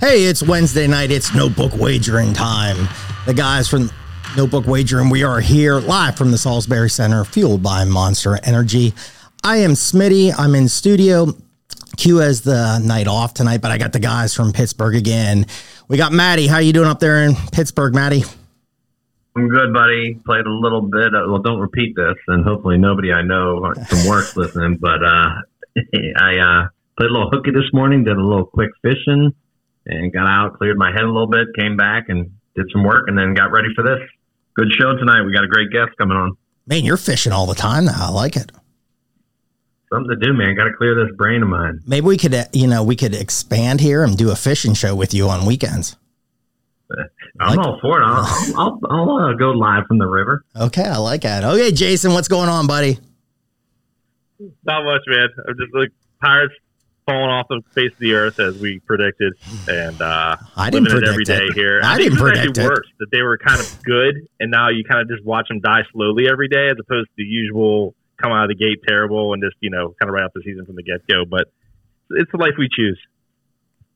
Hey, it's Wednesday night. It's notebook wagering time. The guys from Notebook Wagering, we are here live from the Salisbury Center, fueled by Monster Energy. I am Smitty. I'm in studio. Q has the night off tonight, but I got the guys from Pittsburgh again. We got Matty. How you doing up there in Pittsburgh, Matty? I'm good, buddy. Played a little bit. Of, well, don't repeat this, and hopefully nobody I know from work's listening. But uh, I uh, played a little hooky this morning. Did a little quick fishing, and got out, cleared my head a little bit, came back and did some work, and then got ready for this. Good show tonight. We got a great guest coming on. Man, you're fishing all the time now. I like it. Something to do, man. Got to clear this brain of mine. Maybe we could, uh, you know, we could expand here and do a fishing show with you on weekends. I'm Like- all for it. I'll, I'll, I'll uh, go live from the river. Okay, I like that. Okay, Jason, what's going on, buddy? Not much, man. I'm just like Pirates falling off the face of the earth as we predicted, and uh, I didn't living it every predict day it. here. I think didn't predict it. worse that they were kind of good, and now you kind of just watch them die slowly every day, as opposed to the usual come out of the gate terrible and just you know kind of right off the season from the get go. But it's the life we choose.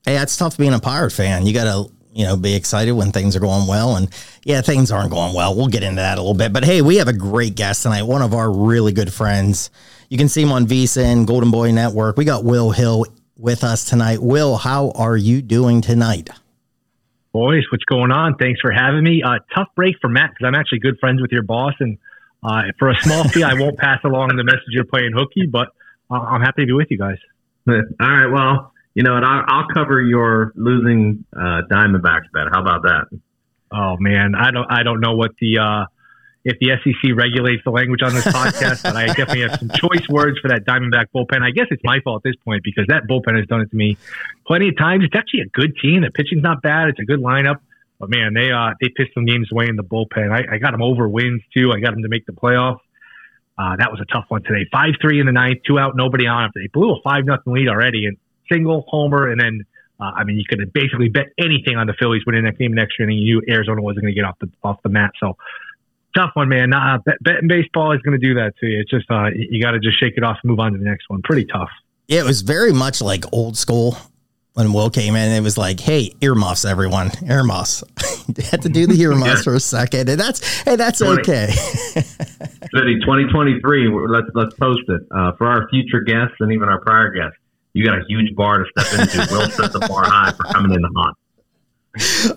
Hey, it's tough being a pirate fan. You got to, you know, be excited when things are going well. And yeah, things aren't going well. We'll get into that a little bit. But hey, we have a great guest tonight. One of our really good friends. You can see him on VSiN and Golden Boy Network. We got Will Hill with us tonight. Will, how are you doing tonight? Boys, what's going on? Thanks for having me. Uh, tough break for Matt because I'm actually good friends with your boss, and uh, for a small fee, I won't pass along the message you're playing hooky, but uh, I'm happy to be with you guys. All right. Well, you know what? I'll, I'll cover your losing uh, Diamondbacks bet. How about that? Oh man, I don't, I don't know what the uh, if the SEC regulates the language on this podcast, but I definitely have some choice words for that Diamondback bullpen. I guess it's my fault at this point because that bullpen has done it to me plenty of times. It's actually a good team. The pitching's not bad. It's a good lineup. But man, they uh they pitched some games away in the bullpen. I, I got them over wins too. I got them to make the playoffs. Uh, that was a tough one today. Five three in the ninth, two out, nobody on. They blew a five nothing lead already, and single homer, and then uh, I mean you could have basically bet anything on the Phillies winning that game next year, and you knew Arizona wasn't going to get off the off the mat. So tough one, man. Nah, bet, betting baseball is going to do that to you. It's just uh, you, got to just shake it off and move on to the next one. Pretty tough. Yeah, it was very much like old school when Will came in. It was like, hey, earmuffs, everyone, earmuffs. you had to do the earmuffs for a second, and that's hey, that's Twenty. okay. City 2023. Let's let's post it uh, for our future guests and even our prior guests. You got a huge bar to step into. We'll set the bar high for coming in hot.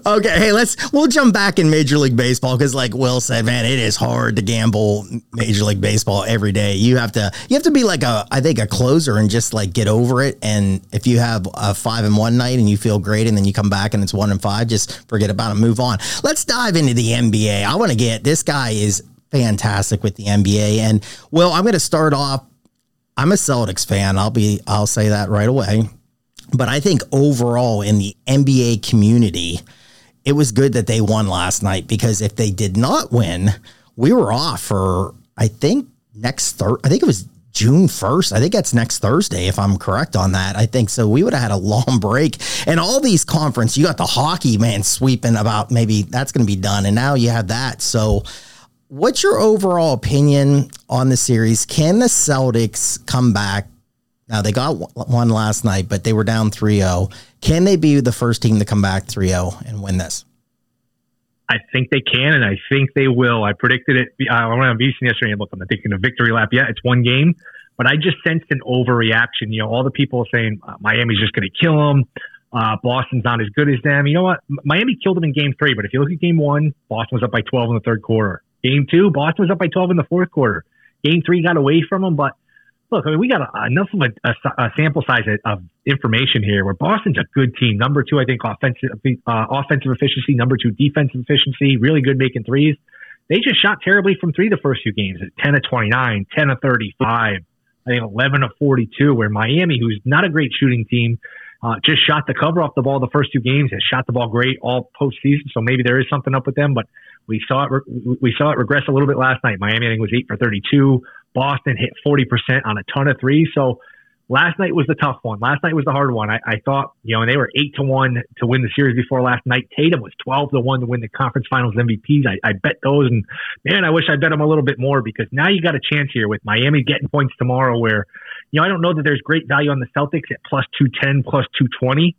Okay, hey, let's we'll jump back in Major League Baseball because, like Will said, man, it is hard to gamble Major League Baseball every day. You have to you have to be like a I think a closer and just like get over it. And if you have a five and one night and you feel great, and then you come back and it's one and five, just forget about it, move on. Let's dive into the NBA. I want to get this guy is fantastic with the NBA, and Will, I'm going to start off. I'm a Celtics fan. I'll be I'll say that right away. But I think overall in the NBA community, it was good that they won last night because if they did not win, we were off for I think next thir- I think it was June 1st. I think that's next Thursday, if I'm correct on that. I think so. We would have had a long break. And all these conference, you got the hockey man sweeping about maybe that's going to be done. And now you have that. So, what's your overall opinion on the series? Can the Celtics come back? Now, they got one last night, but they were down 3 0. Can they be the first team to come back 3 0 and win this? I think they can, and I think they will. I predicted it. I went on VSiN yesterday and look, I'm thinking a victory lap. Yeah, it's one game, but I just sensed an overreaction. You know, all the people saying uh, Miami's just going to kill them. Uh, Boston's not as good as them. You know what? Miami killed them in game three, but if you look at game one, Boston was up by 12 in the third quarter. Game two, Boston was up by 12 in the fourth quarter. Game three got away from them, but look, I mean, we got a, enough of a, a, a sample size of information here where Boston's a good team. Number two, I think, offensive uh, offensive efficiency. Number two, defensive efficiency. Really good making threes. They just shot terribly from three the first few games at 10 of 29, 10 of 35. I think 11 of 42, where Miami, who's not a great shooting team, uh, just shot the cover off the ball the first two games, has shot the ball great all postseason. So maybe there is something up with them, but we saw it, re- we saw it regress a little bit last night. Miami, I think, was eight for 32. Boston hit 40% on a ton of threes. So last night was the tough one. Last night was the hard one. I, I thought, you know, and they were eight to one to win the series before last night. Tatum was 12 to one to win the conference finals MVPs. I, I bet those. And man, I wish I bet them a little bit more because now you got a chance here with Miami getting points tomorrow where, you know, I don't know that there's great value on the Celtics at plus 210, plus 220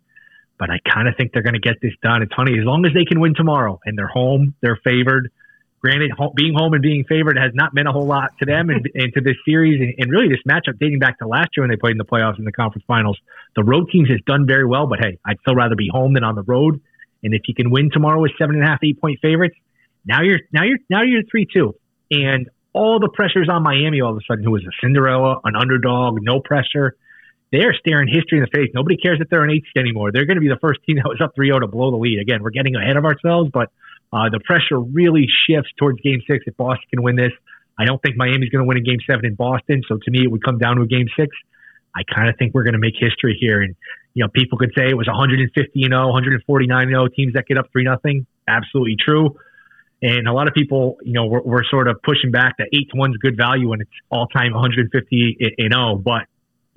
but I kind of think they're going to get this done. It's funny, as long as they can win tomorrow and they're home, they're favored. Granted, being home and being favored has not meant a whole lot to them and, and to this series and, and, really this matchup dating back to last year when they played in the playoffs in the conference finals. The road teams has done very well, but hey, I'd still rather be home than on the road. And if you can win tomorrow with seven and a half, eight point favorites, now you're now you're now you're three two, and all the pressure's on Miami all of a sudden, who was a Cinderella, an underdog, no pressure they are staring history in the face. Nobody cares if they're an eight seed anymore. They're going to be the first team that was up 3-0 to blow the lead. Again, we're getting ahead of ourselves, but uh, the pressure really shifts towards Game Six if Boston can win this. I don't think Miami's going to win in Game Seven in Boston, so to me, it would come down to a Game Six. I kind of think we're going to make history here, and you know, people could say it was 150 and 0, 149 0 teams that get up three nothing. Absolutely true. And a lot of people, you know, we're, we're sort of pushing back that eight to one's good value when it's all time 150 and 0. But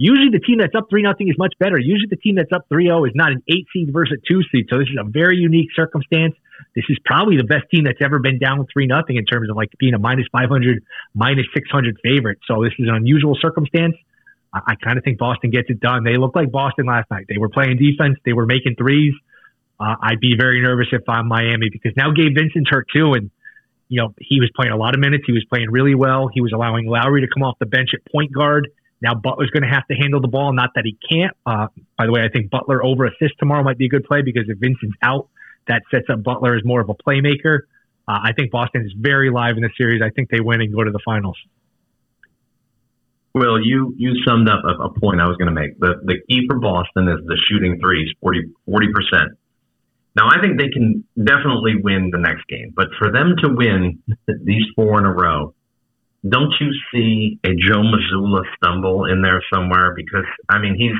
Usually the team that's up 3 nothing is much better. Usually the team that's up 3-0 is not an 8 seed versus a 2 seed. So this is a very unique circumstance. This is probably the best team that's ever been down 3 nothing in terms of like being a minus 500, minus 600 favorite. So this is an unusual circumstance. I, I kind of think Boston gets it done. They look like Boston last night. They were playing defense. They were making threes. Uh, I'd be very nervous if I'm Miami because now Gabe Vincent's hurt too. And, you know, he was playing a lot of minutes. He was playing really well. He was allowing Lowry to come off the bench at point guard. Now Butler's going to have to handle the ball. Not that he can't. Uh, by the way, I think Butler over assist tomorrow might be a good play because if Vincent's out, that sets up Butler as more of a playmaker. Uh, I think Boston is very live in the series. I think they win and go to the finals. Well, you you summed up a, a point I was going to make. The the key for Boston is the shooting threes, 40 percent. Now, I think they can definitely win the next game, but for them to win these four in a row, don't you see a Joe Mazzulla stumble in there somewhere? Because I mean, he's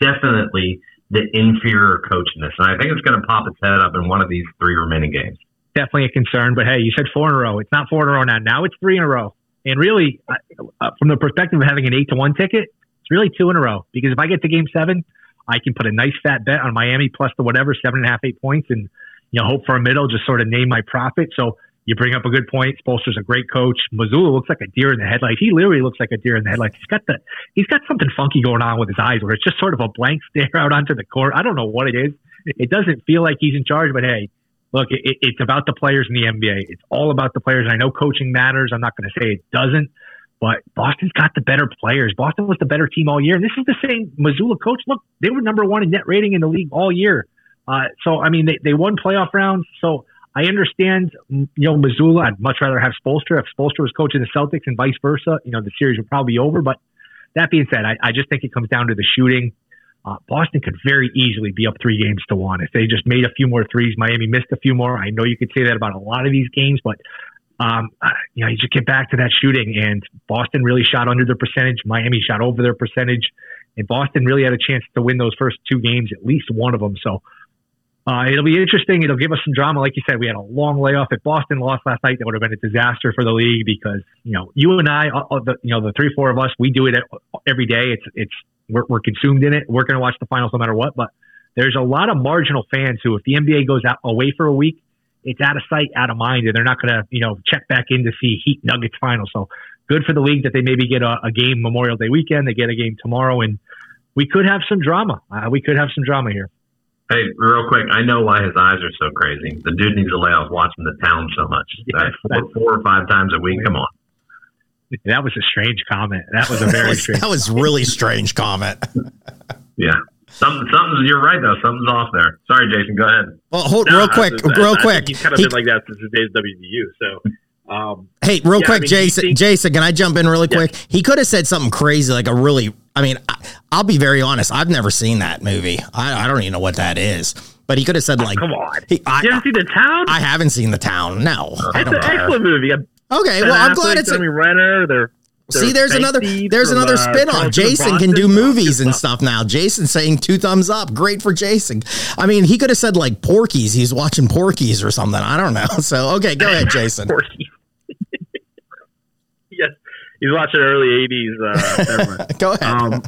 definitely the inferior coach in this, and I think it's going to pop its head up in one of these three remaining games. Definitely a concern, but hey, you said four in a row. It's not four in a row now. Now it's three in a row. And really, uh, from the perspective of having an eight to one ticket, it's really two in a row. Because if I get to game seven, I can put a nice fat bet on Miami plus the whatever seven and a half, eight points, and you know hope for a middle, just sort of name my profit. So you bring up a good point. Spoelstra's a great coach. Mazzulla looks like a deer in the headlights. He literally looks like a deer in the headlights. He's got the he's got something funky going on with his eyes, where it's just sort of a blank stare out onto the court. I don't know what it is. It doesn't feel like he's in charge, but hey, look, it, it's about the players in the NBA. It's all about the players. And I know coaching matters. I'm not going to say it doesn't, but Boston's got the better players. Boston was the better team all year, and this is the same Mazzulla coach. Look, they were number one in net rating in the league all year. Uh, so I mean, they they won playoff rounds. So I understand, you know, Mazzulla. I'd much rather have Spoelstra. If Spoelstra was coaching the Celtics and vice versa, you know, the series would probably be over. But that being said, I, I just think it comes down to the shooting. Uh, Boston could very easily be up three games to one if they just made a few more threes. Miami missed a few more. I know you could say that about a lot of these games, but um, uh, you know, you just get back to that shooting, and Boston really shot under their percentage. Miami shot over their percentage, and Boston really had a chance to win those first two games, at least one of them. So uh, it'll be interesting. It'll give us some drama. Like you said, we had a long layoff. If Boston lost last night, that would have been a disaster for the league because you know you and I, uh, the, you know the three four of us, we do it every day. It's it's we're, we're consumed in it. We're going to watch the finals no matter what. But there's a lot of marginal fans who, if the NBA goes out away for a week, it's out of sight, out of mind, and they're not going to you know check back in to see Heat Nuggets final. So good for the league that they maybe get a, a game Memorial Day weekend. They get a game tomorrow, and we could have some drama. Uh, we could have some drama here. Hey, real quick, I know why his eyes are so crazy. The dude needs to lay off watching the town so much. Yeah, four, four or five times a week. Come on. That was a strange comment. That was a very that was, strange. That was really strange comment. yeah. Something, something's. You're right though. Something's off there. Sorry, Jason. Go ahead. Well, hold real quick, real quick. He's kind of he, been like that since his days WVU. So um, hey, real yeah, quick, I mean, Jason. Think, Jason, can I jump in really quick? Yeah. He could have said something crazy, like a really. I mean, I, will be very honest. I've never seen that movie. I, I, don't even know what that is. But he could have said like, oh, "Come on, he, I, you haven't seen the town? I haven't seen the town. No, it's an care. excellent movie. Okay, well, I'm glad it's I mean, Renner. They're See, there's another there's from, another uh, spin on. Jason Boston. can do Oh, movies and stuff. now. Jason's saying two thumbs up. Great for Jason. I mean, he could have said like Porky's. He's watching Porky's or something. I don't know. So okay, go ahead, Jason. He's watching early '80s. Uh. Go ahead. Um,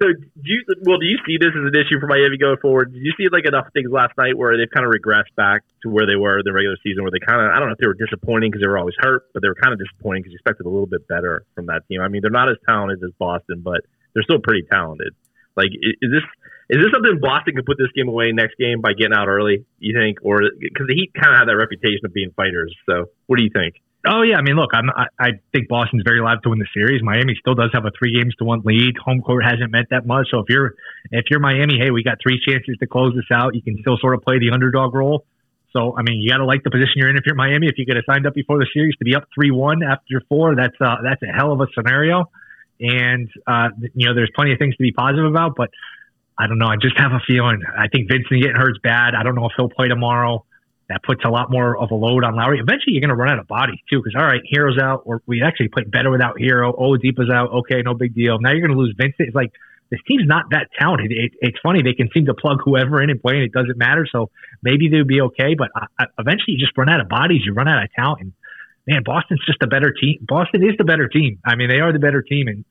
so, do you, well, do you see this as an issue for Miami going forward? Did you see like enough things last night where they've kind of regressed back to where they were in the regular season, where they kind of, I don't know if they were disappointing because they were always hurt, but they were kind of disappointing because you expected a little bit better from that team. I mean, they're not as talented as Boston, but they're still pretty talented. Like, is this is this something Boston could put this game away next game by getting out early? You think, or because the Heat kind of have that reputation of being fighters? So, what do you think? Oh yeah, I mean, look, I'm, I, I think Boston's very live to win the series. Miami still does have a three games to one lead. Home court hasn't meant that much. So if you're if you're Miami, hey, we got three chances to close this out. You can still sort of play the underdog role. So I mean, you got to like the position you're in if you're Miami. If you get signed up before the series to be up three one after four, that's uh, that's a hell of a scenario. And uh, you know, there's plenty of things to be positive about, but I don't know. I just have a feeling. I think Vincent getting hurt's bad. I don't know if he'll play tomorrow. That puts a lot more of a load on Lowry. Eventually, you're going to run out of bodies too. Because all right, Herro's out, or we actually played better without Herro. Oladipo's out. Okay, no big deal. Now you're going to lose Vincent. It's like this team's not that talented. It, it's funny they can seem to plug whoever in and play, and it doesn't matter. So maybe they'll be okay. But I, I, eventually, you just run out of bodies. You run out of talent. And man, Boston's just a better team. Boston is the better team. I mean, they are the better team. And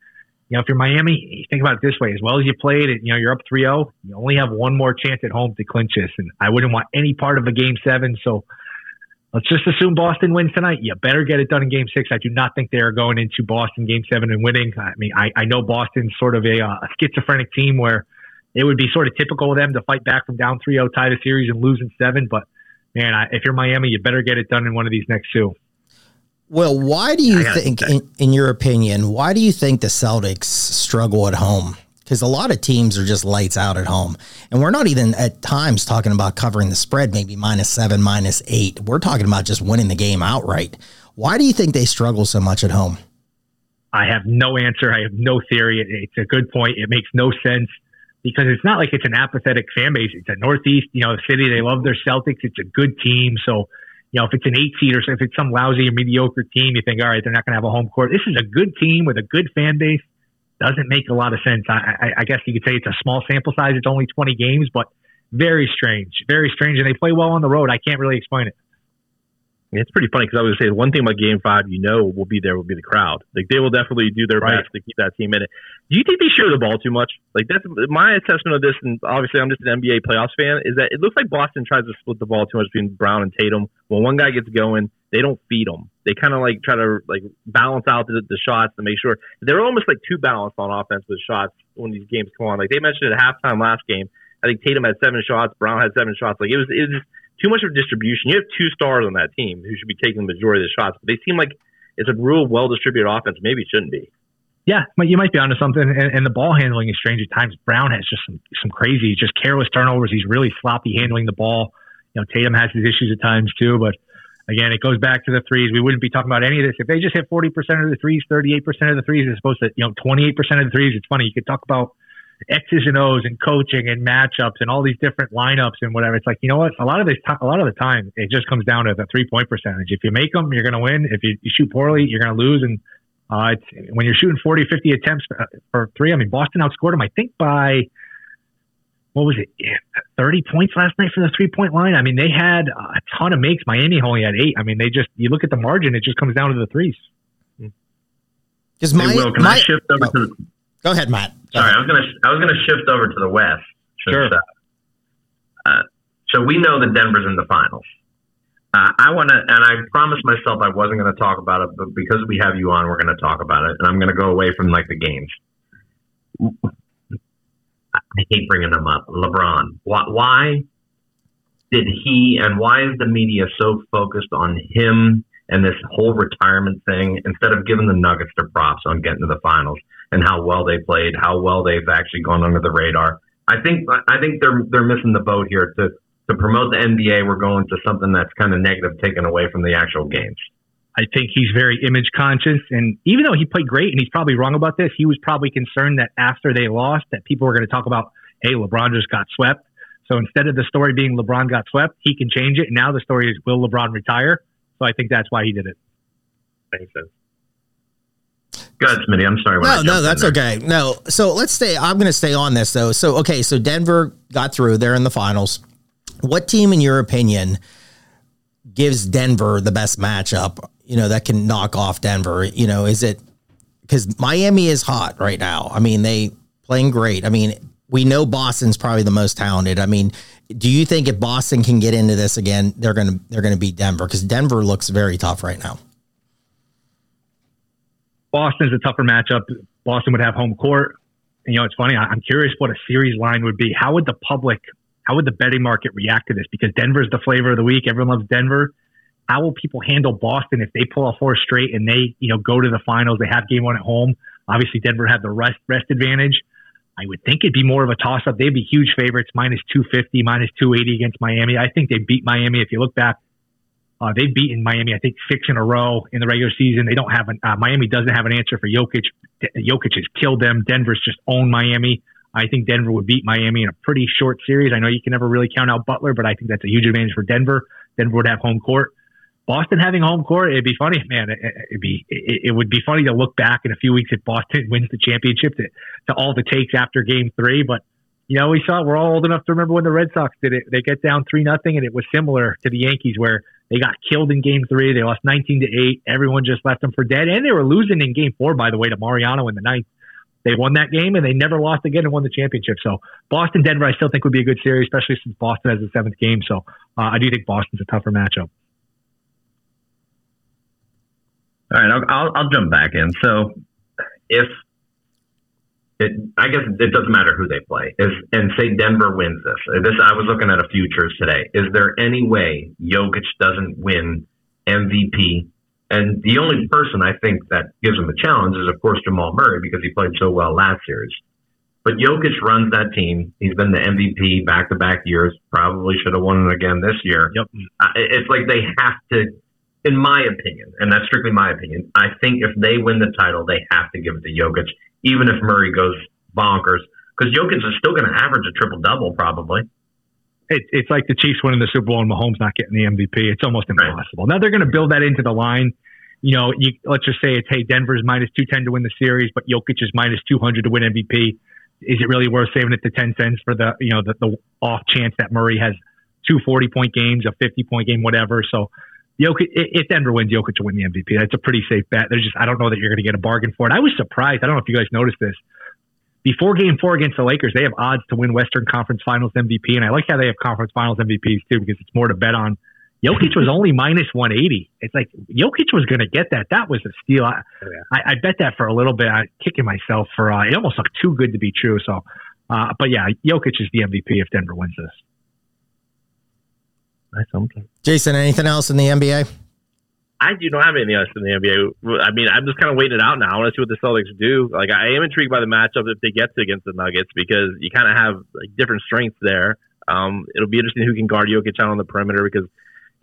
you know, if you're Miami, think about it this way: as well as you played, it, you know you're up 3-0, you only have one more chance at home to clinch this. And I wouldn't want any part of a game seven. So let's just assume Boston wins tonight. You better get it done in Game Six. I do not think they are going into Boston Game Seven and winning. I mean, I, I know Boston's sort of a, uh, a schizophrenic team where it would be sort of typical of them to fight back from down 3-0, tie the series, and lose in seven. But man, I, if you're Miami, you better get it done in one of these next two. Well, why do you think, in, in your opinion, why do you think the Celtics struggle at home? Because a lot of teams are just lights out at home. And we're not even at times talking about covering the spread, maybe minus seven, minus eight. We're talking about just winning the game outright. Why do you think they struggle so much at home? I have no answer. I have no theory. It's a good point. It makes no sense because it's not like it's an apathetic fan base. It's a Northeast, you know, city. They love their Celtics. It's a good team. So, you know, if it's an eight seed or if it's some lousy or mediocre team, you think, all right, they're not going to have a home court. This is a good team with a good fan base. Doesn't make a lot of sense. I, I, I guess you could say it's a small sample size. It's only 20 games, but very strange, very strange. And they play well on the road. I can't really explain it. It's pretty funny because I was say one thing about Game Five, you know, will be there will be the crowd. Like they will definitely do their Right. best to keep that team in it. Do you think they share the ball too much? Like that's my assessment of this, and obviously I'm just an NBA playoffs fan. Is that it looks like Boston tries to split the ball too much between Brown and Tatum. When one guy gets going, they don't feed them. They kind of like try to like balance out the, the shots to make sure they're almost like too balanced on offense with shots when these games come on. Like they mentioned at halftime last game, I think Tatum had seven shots, Brown had seven shots. Like it was it was too much of a distribution. You have two stars on that team who should be taking the majority of the shots, but they seem like it's a real well distributed offense. Maybe it shouldn't be. Yeah, but you might be onto something. And, and the ball handling is strange at times. Brown has just some some crazy, just careless turnovers. He's really sloppy handling the ball. You know, Tatum has his issues at times too. But again, it goes back to the threes. We wouldn't be talking about any of this if they just hit forty percent of the threes, thirty eight percent of the threes, as opposed to you know twenty eight percent of the threes. It's funny. You could talk about X's and O's and coaching and matchups and all these different lineups and whatever. It's like you know what? A lot of this, a lot of the time, it just comes down to the three point percentage. If you make them, you're going to win. If you, you shoot poorly, you're going to lose. And uh, it's, when you're shooting 40, 50 attempts uh, for three, I mean, Boston outscored them, I think, by what was it, 30 points last night for the three point line. I mean, they had a ton of makes. Miami only had eight. I mean, they just, you look at the margin, it just comes down to the threes. Because my, Hey, Will, can my I shift over to? The, go ahead, Matt. Go sorry, ahead. I was gonna I was gonna shift over to the West. since, Sure. uh, uh, so we know that Denver's in the finals. Uh, I want to, and I promised myself I wasn't going to talk about it, but because we have you on, we're going to talk about it, and I'm going to go away from like the games. I hate bringing them up. LeBron. Why, why did he, and why is the media so focused on him and this whole retirement thing instead of giving the Nuggets their props on getting to the finals and how well they played, how well they've actually gone under the radar? I think I think they're they're missing the boat here to to promote the NBA. We're going to something that's kind of negative, taken away from the actual games. I think he's very image conscious. And even though he played great, and he's probably wrong about this, he was probably concerned that after they lost, that people were going to talk about, hey, LeBron just got swept. So instead of the story being LeBron got swept, he can change it. And now the story is, will LeBron retire? So I think that's why he did it. Makes sense. Go ahead, Smitty. I'm sorry. when I No, no, that's okay. No, so let's stay. I'm going to stay on this though. So okay, so Denver got through. They're in the finals. What team, in your opinion, gives Denver the best matchup? You know that can knock off Denver. You know, is it because Miami is hot right now? I mean, they playing great. I mean, we know Boston's probably the most talented. I mean, do you think if Boston can get into this again, they're gonna they're gonna beat Denver because Denver looks very tough right now. Boston's a tougher matchup. Boston would have home court. You know, it's funny. I'm curious what a series line would be. How would the public, how would the betting market react to this? Because Denver's the flavor of the week. Everyone loves Denver. How will people handle Boston if they pull off four straight and they, you know, go to the finals? They have game one at home. Obviously, Denver had the rest rest advantage. I would think it'd be more of a toss up. They'd be huge favorites, minus 250, minus 280 against Miami. I think they beat Miami. If you look back, uh, they've beaten Miami, I think, six in a row in the regular season. They don't have an, uh, Miami doesn't have an answer for Jokic. D- Jokic has killed them. Denver's just owned Miami. I think Denver would beat Miami in a pretty short series. I know you can never really count out Butler, but I think that's a huge advantage for Denver. Denver would have home court. Boston having home court, it'd be funny, man. It, it'd be it would be funny to look back in a few weeks if Boston wins the championship to, to all the takes after Game Three. But you know, we saw we're all old enough to remember when the Red Sox did it. They get down three nothing, and it was similar to the Yankees where they got killed in Game Three. They lost nineteen to eight. Everyone just left them for dead, and they were losing in Game Four, by the way, to Mariano in the ninth. They won that game, and they never lost again and won the championship. So Boston Denver, I still think would be a good series, especially since Boston has the seventh game. So uh, I do think Boston's a tougher matchup. All right, I'll, I'll, I'll jump back in. So, if it, I guess it doesn't matter who they play. Is and say Denver wins this. This I was looking at a futures today. Is there any way Jokic doesn't win MVP? And the only person I think that gives him a challenge is, of course, Jamal Murray because he played so well last series. But Jokic runs that team. He's been the MVP back to back years. Probably should have won it again this year. Yep. Uh, It's like they have to in my opinion, and that's strictly my opinion, I think if they win the title, they have to give it to Jokic, even if Murray goes bonkers, because Jokic is still going to average a triple double probably. It, it's like the Chiefs winning the Super Bowl and Mahomes not getting the MVP. It's almost impossible. Now they're going to build that into the line. You know, you, let's just say it's hey Denver's minus two ten to win the series, but Jokic is minus two hundred to win MVP. Is it really worth saving it to ten cents for the you know the, the off chance that Murray has two 40 point games, a 50 point game, whatever? So. Jokic, if Denver wins, Jokic will win the MVP. That's a pretty safe bet. There's just I don't know that you're going to get a bargain for it. I was surprised. I don't know if you guys noticed this before game four against the Lakers, they have odds to win Western Conference Finals MVP. And I like how they have conference finals MVPs too, because it's more to bet on. Jokic was only minus 180. It's like Jokic was going to get that. That was a steal. I, I, I bet that for a little bit. I'm kicking myself for, uh, it almost looked too good to be true. So, uh, but yeah, Jokic is the MVP if Denver wins this. Nice something. Jason, anything else in the NBA? I do not have anything else in the NBA. I mean, I'm just kind of waiting it out now. I want to see what the Celtics do. Like, I am intrigued by the matchup if they get to against the Nuggets because you kind of have like different strengths there. Um, it'll be interesting who can guard Jokic out on the perimeter because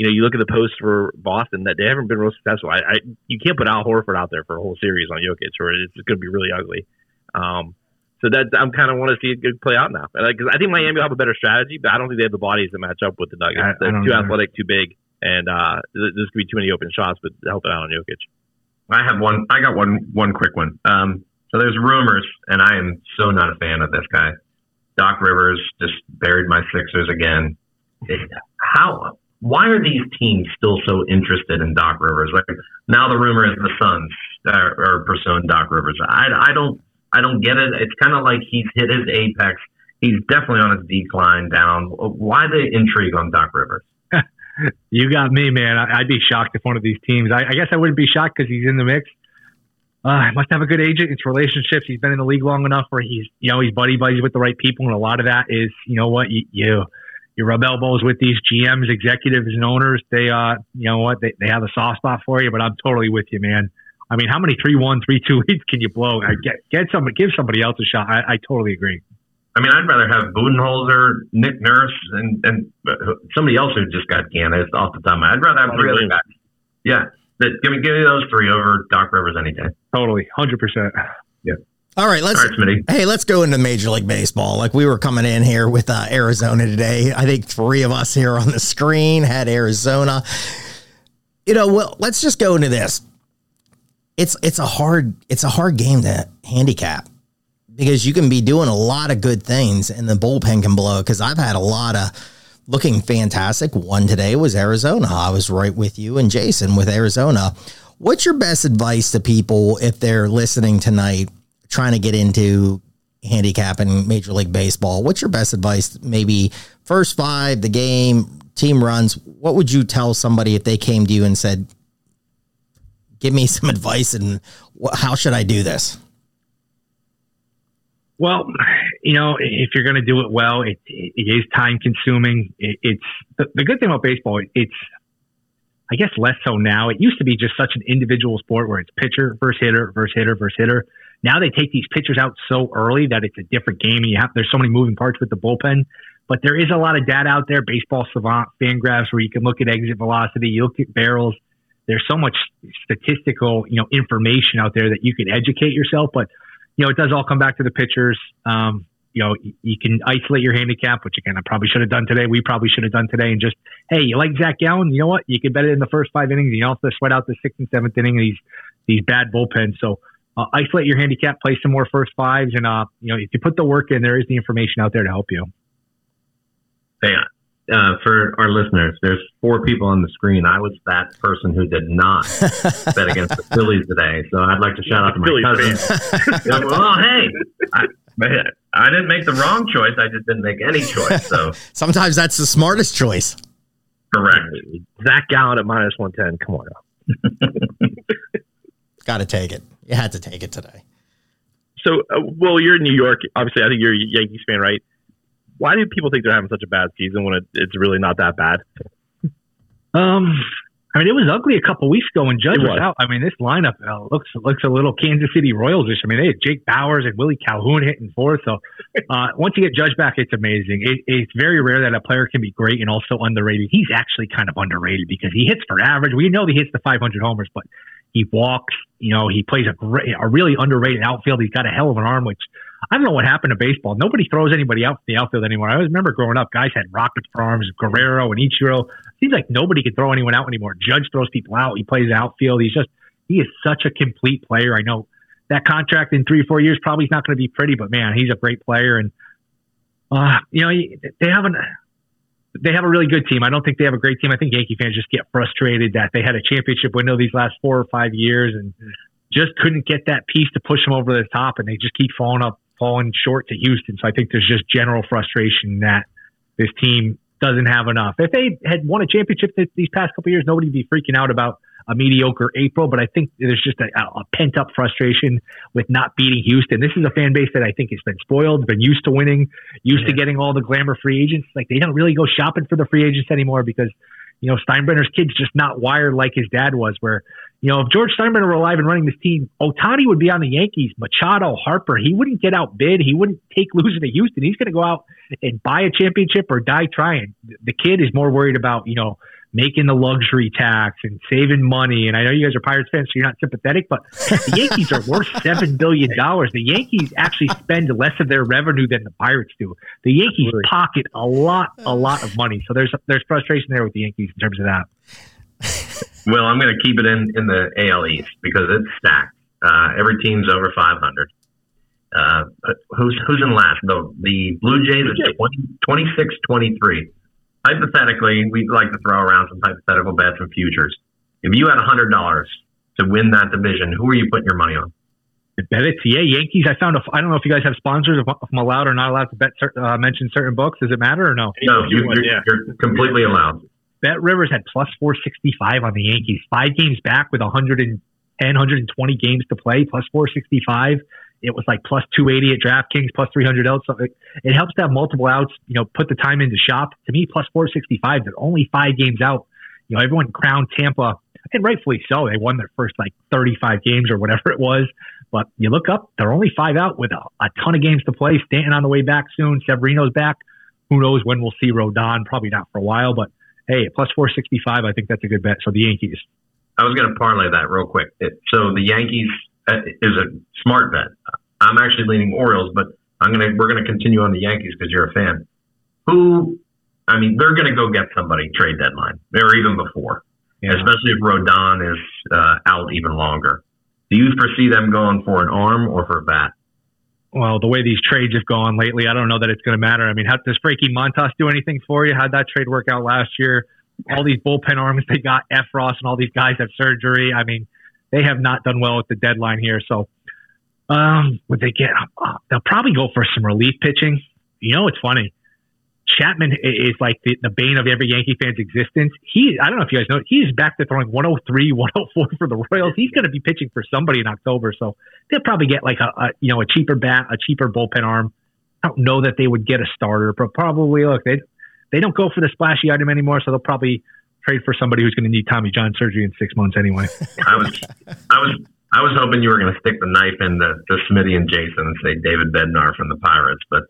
you know you look at the post for Boston that they haven't been real successful. I, I you can't put Al Horford out there for a whole series on Jokic or it's going to be really ugly. Um, so that I'm kind of want to see it good play out now because I think Miami will have a better strategy, but I don't think they have the bodies to match up with the Nuggets. I- I They're don't too either. athletic, too big, and uh, gonna be too many open shots. But help it out on Jokic. I have one. I got one. One quick one. Um, so there's rumors, and I am so not a fan of this guy. Doc Rivers just buried my Sixers again. How? Why are these teams still so interested in Doc Rivers? Like now, the rumor is the Suns are, are pursuing Doc Rivers. I, I don't. I don't get it. It's kind of like he's hit his apex. He's definitely on his decline down. Why the intrigue on Doc Rivers? You got me, man. I, I'd be shocked if one of these teams. I, I guess I wouldn't be shocked because he's in the mix. Uh, he must have a good agent. It's relationships. He's been in the league long enough where he's, you know, he's buddy buddies with the right people, and a lot of that is, you know, what you you, you rub elbows with these GMs, executives, and owners. They, uh, you know what, they, they have a soft spot for you. But I'm totally with you, man. I mean, how many three one, three two leads can you blow? I get get somebody, give somebody else a shot. I, I totally agree. I mean, I'd rather have Budenholzer, Nick Nurse, and and uh, somebody else who just got canned. It's off the top of my. I'd rather have three other guys. Yeah, that, give me give me those three over Doc Rivers any day. Totally, hundred percent. Yeah. All right, let's All right, Hey, let's go into Major League Baseball. Like we were coming in here with uh, Arizona today. I think three of us here on the screen had Arizona. You know, well, let's just go into this. it's it's a hard it's a hard game to handicap because you can be doing a lot of good things and the bullpen can blow. Because I've had a lot of looking fantastic. One today was Arizona. I was right with you and Jason with Arizona. What's your best advice to people if they're listening tonight, trying to get into handicapping Major League Baseball? What's your best advice? Maybe first five, the game, team runs. What would you tell somebody if they came to you and said, "Give me some advice and how should I do this?" Well, you know, if you're going to do it well, it, it is time consuming. It, it's the, the good thing about baseball. It's, I guess, less so now. It used to be just such an individual sport where it's pitcher versus hitter versus hitter versus hitter. Now they take these pitchers out so early that it's a different game, and you have there's so many moving parts with the bullpen. But there is a lot of data out there, baseball savant, FanGraphs, where you can look at exit velocity, you look at barrels. There's so much statistical, you know, information out there that you can educate yourself. But you know, it does all come back to the pitchers. Um, you know, you can isolate your handicap, which again, I probably should have done today. We probably should have done today. And just, hey, you like Zach Gallen? You know what? You can bet it in the first five innings. You to sweat out the sixth and seventh inning these these bad bullpens. So uh, isolate your handicap, play some more first fives, and uh, you know, if you put the work in, there is the information out there to help you. Hey, uh, for our listeners, there's four people on the screen. I was that person who did not bet against the Phillies today. So I'd like to shout out to my Phillies cousin. Yeah, well, hey, I, I didn't make the wrong choice. I just didn't make any choice. So Sometimes that's the smartest choice. correct. Zach Gallen at minus 110. Come on. Got to take it. You had to take it today. So, uh, well, you're in New York. Obviously, I think you're a Yankees fan, right? Why do people think they're having such a bad season when it, it's really not that bad? Um, I mean, it was ugly a couple weeks ago when Judge was. was. out. I mean, this lineup uh, looks looks a little Kansas City Royals-ish. I mean, they had Jake Bauers and Willie Calhoun hitting fourth. So uh, once you get Judge back, it's amazing. It, it's very rare that a player can be great and also underrated. He's actually kind of underrated because he hits for average. We know he hits the 500 homers, but he walks. You know, he plays a great, a really underrated outfield. He's got a hell of an arm, which I don't know what happened to baseball. Nobody throws anybody out in the outfield anymore. I always remember growing up, guys had rockets for arms, Guerrero and Ichiro. Seems like nobody can throw anyone out anymore. Judge throws people out. He plays outfield. He's just he is such a complete player. I know that contract in three, four years probably is not going to be pretty, but man, he's a great player. And uh, you know, they haven't they have a really good team. I don't think they have a great team. I think Yankee fans just get frustrated that they had a championship window these last four or five years and just couldn't get that piece to push them over the top, and they just keep falling up, falling short to Houston. So I think there's just general frustration that this team doesn't have enough. If they had won a championship th- these past couple of years, nobody'd be freaking out about a mediocre April. But I think there's just a, a pent up frustration with not beating Houston. This is a fan base that I think has been spoiled, been used to winning, used to getting all the glamour free agents. Like they don't really go shopping for the free agents anymore because you know Steinbrenner's kid's just not wired like his dad was. Where you know if George Steinbrenner were alive and running this team, Ohtani would be on the Yankees, Machado, Harper. He wouldn't get outbid. He wouldn't take losing to Houston. He's going to go out and buy a championship or die trying. The kid is more worried about you know making the luxury tax and saving money. And I know you guys are Pirates fans, so you're not sympathetic, but the Yankees are worth seven billion dollars. The Yankees actually spend less of their revenue than the Pirates do. The Yankees pocket a lot, a lot of money. So there's there's frustration there with the Yankees in terms of that. Well, I'm going to keep it in, in the AL East because it's stacked. Uh, every team's over 500. Uh, who's who's in last? The the Blue Jays are 20, 26 23. Hypothetically, we'd like to throw around some hypothetical bets and futures. If you had $100 to win that division, who are you putting your money on? Bet it. Yeah, Yankees. I found a. I don't know if you guys have sponsors. If, I'm allowed or not allowed to bet uh, mention certain books. Does it matter or no? No, you, one, you're, yeah. you're completely allowed. BetRivers had plus 465 on the Yankees. Five games back with 110, 120 games to play, plus 465. It was like plus 280 at DraftKings, plus 300 else. So it, it helps to have multiple outs, you know, put the time into shop. To me, plus 465, they're only five games out. You know, everyone crowned Tampa, and rightfully so. They won their first like 35 games or whatever it was. But you look up, they're only five out with a, a ton of games to play. Stanton on the way back soon. Severino's back. Who knows when we'll see Rodon? Probably not for a while, but hey, plus 465, I think that's a good bet. So the Yankees. I was going to parlay that real quick. It, so the Yankees uh, is a smart bet. I'm actually leaning Orioles, but I'm gonna we're gonna continue on the Yankees because you're a fan. Who, I mean, they're gonna go get somebody trade deadline or even before, Yeah. especially if Rodon is uh, out even longer. Do you foresee them going for an arm or for a bat? Well, the way these trades have gone lately, I don't know that it's going to matter. I mean, how, does Frankie Montas do anything for you? How'd that trade work out last year? All these bullpen arms they got, Effross and all these guys have surgery. I mean, they have not done well at the deadline here. So, um, would they get? Uh, they'll probably go for some relief pitching. You know, it's funny. Chapman is like the, the bane of every Yankee fan's existence. He, I don't know if you guys know, he's back to throwing 103, 104 for the Royals. He's going to be pitching for somebody in October, so they'll probably get like a, a, you know a cheaper bat, a cheaper bullpen arm. I don't know that they would get a starter, but probably look they they don't go for the splashy item anymore, so they'll probably trade for somebody who's going to need Tommy John surgery in six months anyway. I was I was I was hoping you were going to stick the knife in the, the Smitty and Jason and say David Bednar from the Pirates, but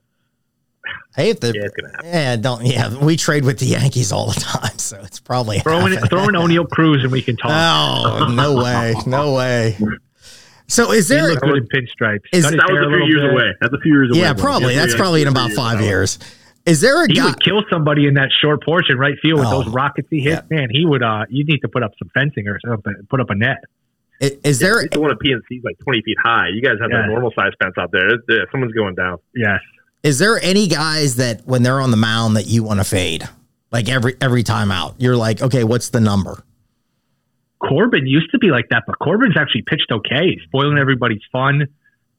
Hey, if the Yeah, it's gonna happen. yeah, don't yeah, we trade with the Yankees all the time, so it's probably throw in happening. throw in Oneil Cruz and we can talk. Oh no way, no way. So is he there? looked good in pinstripes. Is- Cut That was a few little years bit. away. That's a few years away. Yeah, probably. That's probably in about five years. Is there a He guy? would kill somebody in that short porch in right field with Oh. those rockets he hits. Man, he would. uh You need to put up some fencing or something. Put up a net. i- Is there? It's the one at PNC is like 20 feet high. You guys have Yeah. the normal size fence out there. It's- yeah, someone's going down. Yes. Is there any guys that when they're on the mound that you want to fade? Like every every time out, you're like, okay, what's the number? Corbin used to be like that, but Corbin's actually pitched okay, spoiling everybody's fun.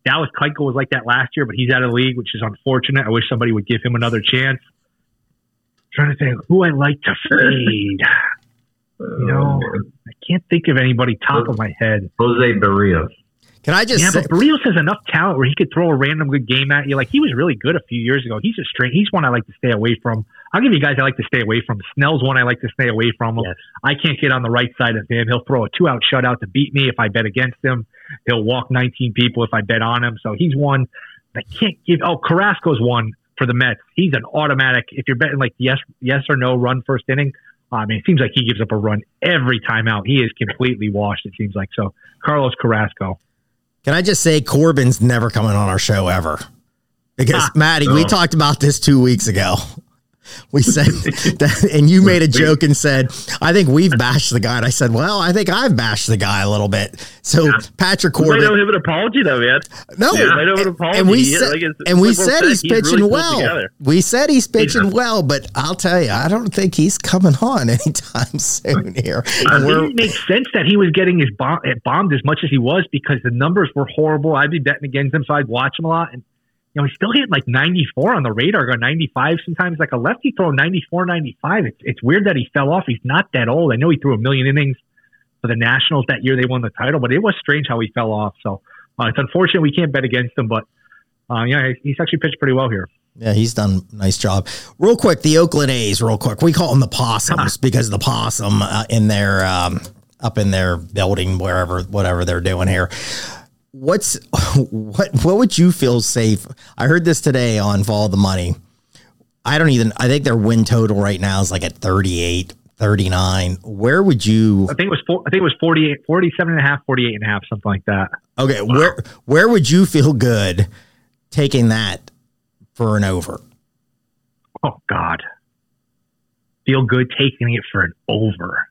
Dallas Keuchel was like that last year, but he's out of the league, which is unfortunate. I wish somebody would give him another chance. trying to think who I like to fade. You know, I can't think of anybody top of my head. Jose Berrios. Can I just Yeah, say, but Berrios has enough talent where he could throw a random good game at you. Like he was really good a few years ago. He's a straight. He's one I like to stay away from. I'll give you guys I like to stay away from. Snell's one I like to stay away from. Yes. I can't get on the right side of him. He'll throw a two out shutout to beat me if I bet against him. He'll walk 19 people if I bet on him. So he's one. I can't give. Oh, Carrasco's one for the Mets. He's an automatic. If you're betting like yes, yes or no run first inning, I mean, it seems like he gives up a run every time out. He is completely washed. It seems like so. Carlos Carrasco. Can I just say Corbin's never coming on our show ever? Because Ah. Matty, we talked about this two weeks ago. We said that, and you made a joke and said, "I think we've bashed the guy." And I said, "Well, I think I've bashed the guy a little bit." So Patrick We I don't have an apology, though, man. no, Yeah, I have an apology. and we said, like and we said he's he's pitching well. We said he's pitching Yeah. well, but I'll tell you, I don't think he's coming on anytime soon here. It didn't make sense that he was getting his bomb, eh, bombed as much as he was because the numbers were horrible. I'd be betting against him, so I'd watch him a lot. And you know, he's still hitting like 94 on the radar, go 95 sometimes. Like a lefty throw 94, 95. It's it's weird that he fell off. He's not that old. I know he threw a million innings for the Nationals that year they won the title, but it was strange how he fell off. So uh, it's unfortunate we can't bet against him, but uh, yeah, he's actually pitched pretty well here. Yeah, he's done a nice job. Real quick, the Oakland A's. Real quick, we call them the Possums because the possum uh, in their um, up in their building, wherever, whatever they're doing here. What's what? What would you feel safe? I heard this today on Follow the Money. I don't even. I think their win total right now is like at 38, 39. Where would you? I think it was four, I think it was 48, 47 and a half, 48 and a half, something like that. Okay, where where would you feel good taking that for an over? Oh God. Feel good taking it for an over.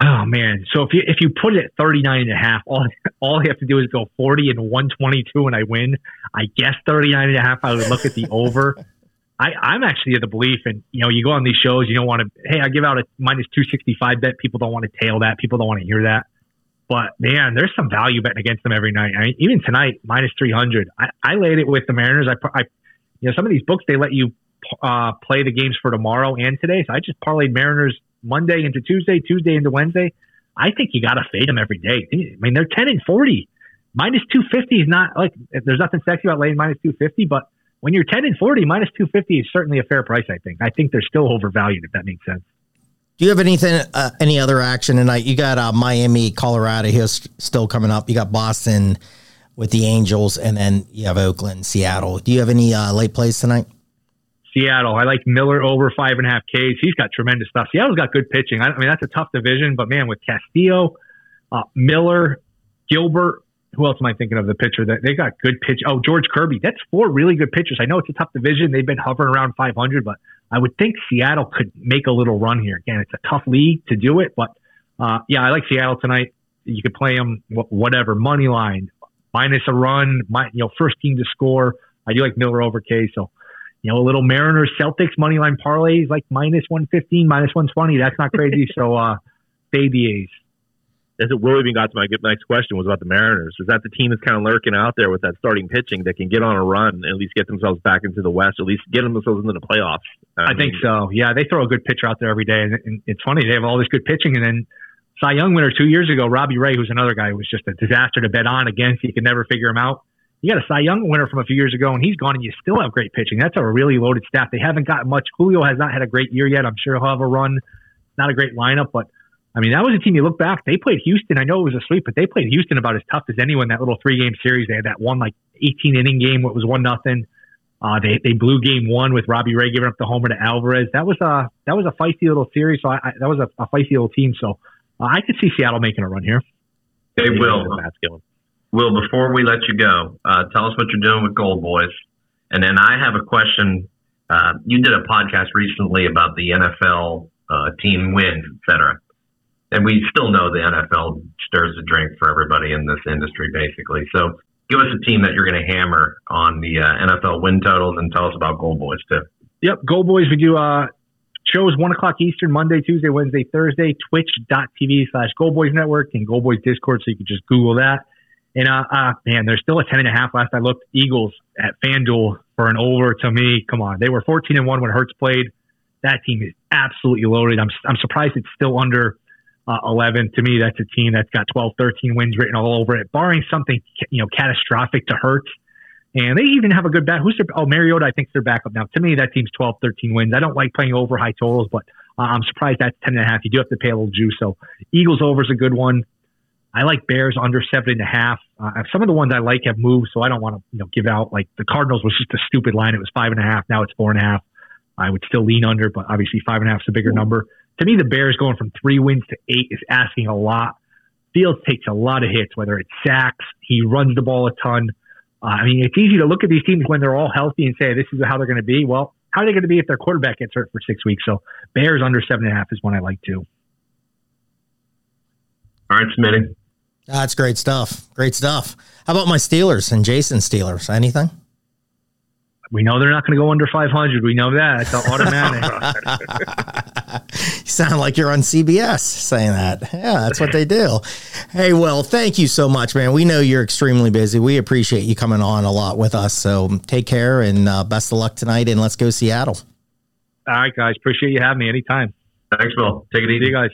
Oh man. So if you if you put it at 39 and a half, all all you have to do is go 40 and 122 and I win. I guess 39 and a half I would look at the over. I, I'm actually of the belief and you know, you go on these shows, you don't want to hey, I give out a minus two sixty five bet. People don't want to tail that. People don't want to hear that. But man, there's some value betting against them every night. I mean, even tonight, minus three hundred. I, I laid it with the Mariners. I, I you know, some of these books they let you uh, play the games for tomorrow and today. So I just parlayed Mariners Monday into Tuesday, Tuesday into Wednesday. I think you got to fade them every day. I mean, they're ten and forty. Minus two fifty is not like there's nothing sexy about laying minus two fifty, but when you're ten and forty, minus two fifty is certainly a fair price. I think. I think they're still overvalued if that makes sense. Do you have anything, uh, any other action tonight? You got uh, Miami, Colorado here st- still coming up. You got Boston with the Angels, and then you have Oakland, Seattle. Do you have any uh, late plays tonight? Seattle. I like Miller over five and a half Ks. He's got tremendous stuff. Seattle's got good pitching. I, I mean, that's a tough division, but man, with Castillo, uh, Miller, Gilbert, who else am I thinking of? The pitcher that they got good pitch. Oh, George Kirby. That's four really good pitchers. I know it's a tough division. They've been hovering around 500, but I would think Seattle could make a little run here. Again, it's a tough league to do it, but uh, yeah, I like Seattle tonight. You could play them whatever money line, minus a run, my, you know, first team to score. I do like Miller over K. So, you know, a little Mariners Celtics money line parlays like minus 115, minus 120. That's not crazy. so, uh, fade the A's. Really even got to my next question was about the Mariners. Is that the team that's kind of lurking out there with that starting pitching that can get on a run and at least get themselves back into the West, at least get themselves into the playoffs? I, I mean, think so. Yeah, they throw a good pitcher out there every day, and, and it's funny they have all this good pitching, and then Cy Young winner two years ago, Robbie Ray, who's another guy who was just a disaster to bet on against. You could never figure him out. You got a Cy Young winner from a few years ago, and he's gone, and you still have great pitching. That's a really loaded staff. They haven't got much. Julio has not had a great year yet. I'm sure he'll have a run. Not a great lineup, but I mean, that was a team you look back, they played Houston. I know it was a sweep, but they played Houston about as tough as anyone that little three game series. They had that one like 18 inning game, what was one nothing. Uh, they, they blew game one with Robbie Ray giving up the homer to Alvarez. That was a, that was a feisty little series. So I, I that was a, a feisty little team. So uh, I could see Seattle making a run here. They Will. Will, before we let you go, uh, tell us what you're doing with Gold Boys. And then I have a question. Uh, you did a podcast recently about the NFL uh, team wins, et cetera. And we still know the NFL stirs the drink for everybody in this industry, basically. So give us a team that you're going to hammer on the uh, NFL win totals and tell us about Gold Boys, too. Yep, Gold Boys, we do uh, shows 1 o'clock Eastern, Monday, Tuesday, Wednesday, Thursday, twitch.tv slash Gold Boys Network and Gold Boys Discord, so you can just Google that. And uh, uh, man, there's still a ten and a half. Last I looked, Eagles at FanDuel for an over. To me, come on, they were 14 and one when Hurts played. That team is absolutely loaded. I'm I'm surprised it's still under uh, 11. To me, that's a team that's got 12, 13 wins written all over it, barring something you know catastrophic to Hurts. And they even have a good back. Who's their? Oh, Mariota, I think they're backup now. To me, that team's 12, 13 wins. I don't like playing over high totals, but uh, I'm surprised that's 10 and a half. You do have to pay a little juice. So Eagles over is a good one. I like Bears under seven and a half. Uh, some of the ones I like have moved, so I don't want to you know give out like the Cardinals was just a stupid line. It was five and a half. Now it's four and a half. I would still lean under, but obviously five and a half is a bigger number. To me, the Bears going from three wins to eight is asking a lot. Fields takes a lot of hits, whether it's sacks, he runs the ball a ton. Uh, I mean, it's easy to look at these teams when they're all healthy and say this is how they're going to be. Well, how are they going to be if their quarterback gets hurt for six weeks? So Bears under seven and a half is one I like too. All right, Smitty. That's great stuff. Great stuff. How about my Steelers and Jason Steelers? Anything? We know they're not going to go under 500. We know that. It's automatic. you sound like you're on CBS saying that. Yeah, that's what they do. Hey, well, thank you so much, man. We know you're extremely busy. We appreciate you coming on a lot with us. So take care and uh, best of luck tonight. And let's go Seattle. All right, guys. Appreciate you having me anytime. Thanks, Will. Take it easy, See you guys.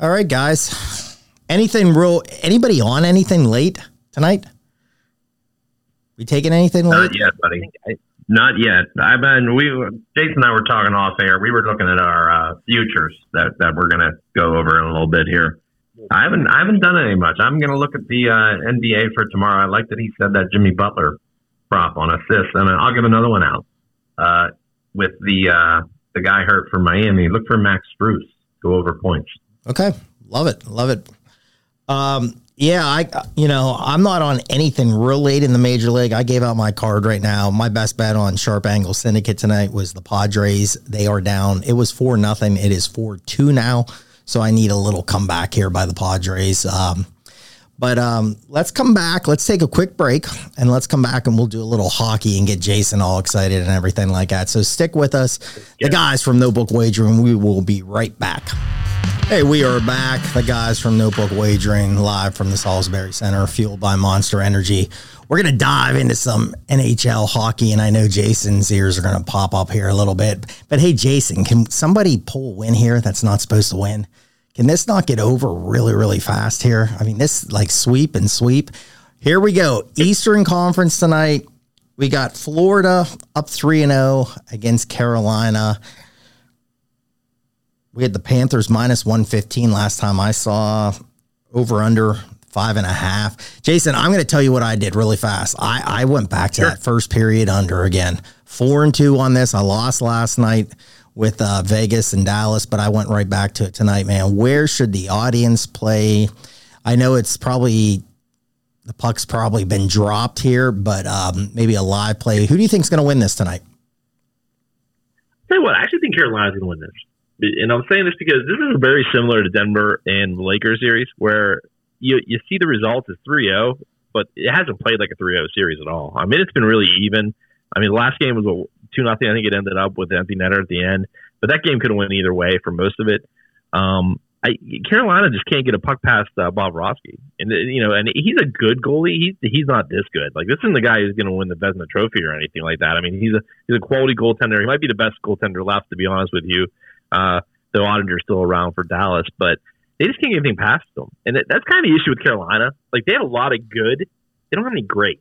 All right, guys. Anything real? Anybody on anything late tonight? We taking anything late? Not yet, buddy. Not yet. I've been. We Jason and I were talking off air. We were looking at our uh, futures that that we're going to go over in a little bit here. I haven't I haven't done any much. I'm going to look at the uh, NBA for tomorrow. I like that he said that Jimmy Butler prop on assists, and I'll give another one out uh, with the uh, the guy hurt from Miami. Look for Max Strus. Go over points. Okay, love it, love it. Um, yeah, I you know I'm not on anything real late in the major league. I gave out my card right now. My best bet on Sharp Angle Syndicate tonight was the Padres. They are down. It was four nothing. It is four two now. So I need a little comeback here by the Padres. Um, but um, let's come back. Let's take a quick break and let's come back and we'll do a little hockey and get Jason all excited and everything like that. So stick with us. The guys from Notebook Wagering, we will be right back. Hey, we are back. The guys from Notebook Wagering live from the Salisbury Center, fueled by Monster Energy. We're going to dive into some NHL hockey, and I know Jason's ears are going to pop up here a little bit. But hey, Jason, can somebody pull a win here that's not supposed to win? Can this not get over really, really fast here? I mean, this like sweep and sweep. Here we go. Eastern Conference tonight. We got Florida up 3 0 against Carolina. We had the Panthers minus 115 last time I saw over under five and a half. Jason, I'm going to tell you what I did really fast. I, I went back to sure. that first period under again. Four and two on this. I lost last night with uh, Vegas and Dallas, but I went right back to it tonight, man. Where should the audience play? I know it's probably the puck's probably been dropped here, but um, maybe a live play. Who do you think's going to win this tonight? Tell you what, I actually think Carolina's going to win this. and I'm saying this because this is very similar to Denver and Lakers series, where you you see the results as 3-0, but it hasn't played like a 3-0 series at all. I mean, it's been really even. I mean, the last game was a two nothing. I think it ended up with empty netter at the end, but that game could have went either way for most of it. Um, I, Carolina just can't get a puck past uh, Bobrovsky, and uh, you know, and he's a good goalie. He's he's not this good. Like this isn't the guy who's going to win the Vezina Trophy or anything like that. I mean, he's a he's a quality goaltender. He might be the best goaltender left, to be honest with you. Uh, though Oettinger's still around for Dallas, but they just can't get anything past them, and it, that's kind of the issue with Carolina. Like they have a lot of good, they don't have any great.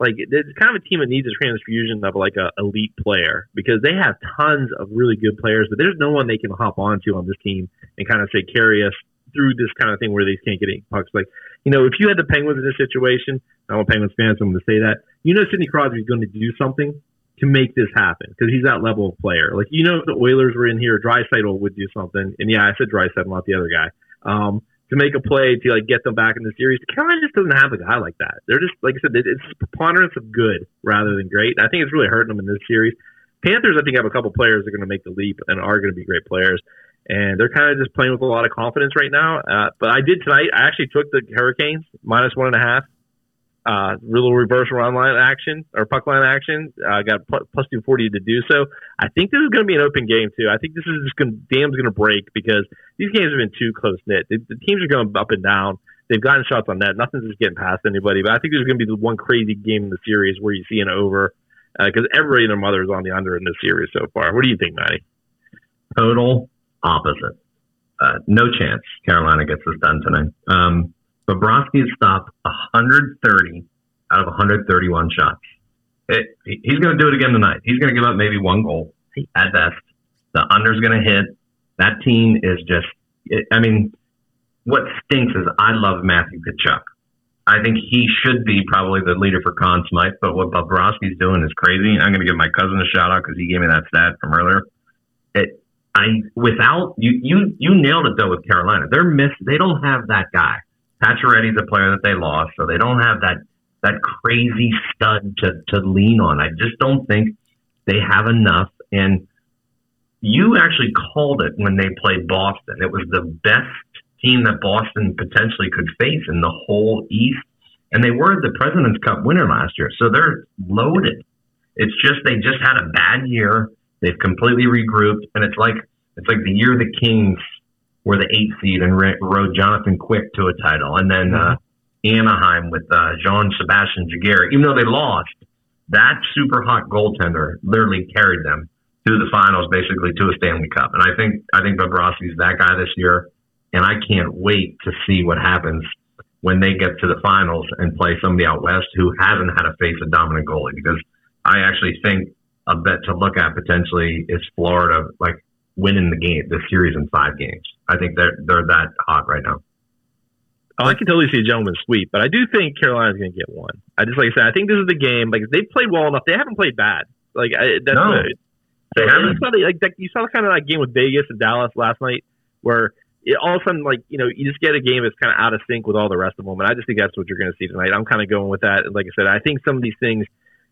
Like it's kind of a team that needs a transfusion of like a elite player because they have tons of really good players, but there's no one they can hop onto on this team and kind of say carry us through this kind of thing where they can't get any pucks. Like you know, if you had the Penguins in this situation, I'm a Penguins fan, so I'm going to say that. You know, Sidney Crosby's going to do something to make this happen because he's that level of player. Like you know, if the Oilers were in here, Draisaitl would do something, and yeah, I said Draisaitl, not the other guy. Um, to make a play to like get them back in the series. Carolina just doesn't have a guy like that. They're just like I said, it's preponderance of good rather than great. And I think it's really hurting them in this series. Panthers, I think, have a couple players that are going to make the leap and are going to be great players. And they're kind of just playing with a lot of confidence right now. Uh, but I did tonight. I actually took the Hurricanes minus one and a half uh, little reverse run line action or puck line action. I uh, got plus 240 to do so. I think this is going to be an open game too. I think this is just going to, dam's going to break because these games have been too close knit. The, the, teams are going up and down. They've gotten shots on net. Nothing's just getting past anybody. But I think there's going to be the one crazy game in the series where you see an over because uh, everybody and their mother is on the under in this series so far. What do you think, Matty? Total opposite. Uh, no chance Carolina gets this done tonight. Um, Bobrovsky has stopped 130 out of 131 shots. It, he's going to do it again tonight. He's going to give up maybe one goal at best. The under's going to hit. That team is just, it, I mean, what stinks is I love Matthew Tkachuk. I think he should be probably the leader for Conn Smythe, but what Bobrovsky's doing is crazy. I'm going to give my cousin a shout out because he gave me that stat from earlier. It, I without you, you, you nailed it though with Carolina. They're miss. They don't have that guy. Pacioretty's a player that they lost, so they don't have that that crazy stud to to lean on. I just don't think they have enough. And you actually called it when they played Boston. It was the best team that Boston potentially could face in the whole East, and they were the President's Cup winner last year, so they're loaded. It's just they just had a bad year. They've completely regrouped, and it's like it's like the year the Kings were the eighth seed and rode Jonathan Quick to a title, and then uh, Anaheim with uh, Jean Sebastian Giguere. Even though they lost, that super hot goaltender literally carried them to the finals, basically to a Stanley Cup. And I think I think Bobrovsky's that guy this year, and I can't wait to see what happens when they get to the finals and play somebody out west who hasn't had to face a dominant goalie. Because I actually think a bet to look at potentially is Florida, like winning the game, the series in five games. I think they're they're that hot right now. Oh, I can totally see a gentleman's sweep, but I do think Carolina's going to get one. I just like I said, I think this is the game. Like they've played well enough. They haven't played bad. Like I, that's no, good. They so, haven't. You saw, the, like, that, you saw kind of that game with Vegas and Dallas last night, where it, all of a sudden, like you know, you just get a game that's kind of out of sync with all the rest of them. And I just think that's what you're going to see tonight. I'm kind of going with that. And like I said, I think some of these things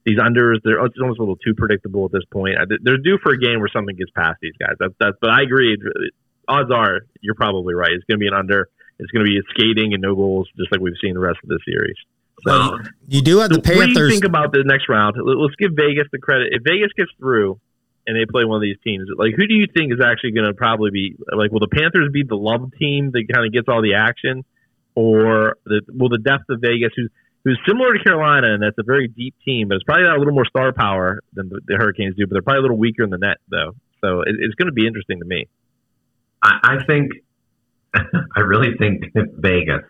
these unders, they're it's almost a little too predictable at this point. They're due for a game where something gets past these guys. That's that's. But I agree. Uh, odds are you're probably right. It's going to be an under. It's going to be skating and no goals, just like we've seen the rest of the series. So you do have the Panthers. What do you think about the next round? Let's give Vegas the credit. If Vegas gets through and they play one of these teams, like who do you think is actually going to probably be like? Will the Panthers be the love team that kind of gets all the action, or the, will the depth of Vegas, who's who's similar to Carolina, and that's a very deep team, but it's probably got a little more star power than the, the Hurricanes do, but they're probably a little weaker in the net, though. So it, it's going to be interesting to me. I, I think, I really think Vegas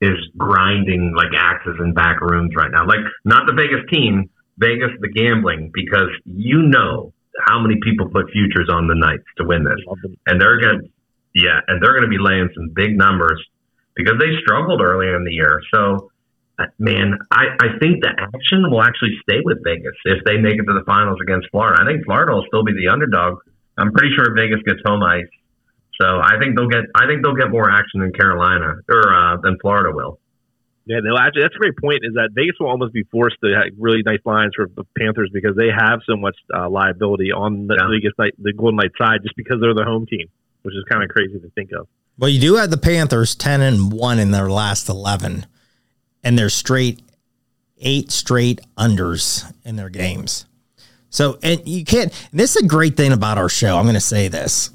is grinding like axes in back rooms right now. Like, not the Vegas team, Vegas, the gambling, because you know how many people put futures on the Knights to win this. And they're going to, yeah, and they're going to be laying some big numbers because they struggled earlier in the year. So, man, I, I think the action will actually stay with Vegas if they make it to the finals against Florida. I think Florida will still be the underdog. I'm pretty sure Vegas gets home ice, so I think they'll get I think they'll get more action than Carolina or uh, than Florida will. Yeah, no, actually, that's a great point. Is that Vegas will almost be forced to have really nice lines for the Panthers because they have so much uh, liability on the Yeah. Vegas night, the Golden Knight side, just because they're the home team, which is kind of crazy to think of. Well, you do have the Panthers 10 and 1 in their last 11, and they're straight eight straight unders in their games. So, and you can't, and this is a great thing about our show. I'm going to say this.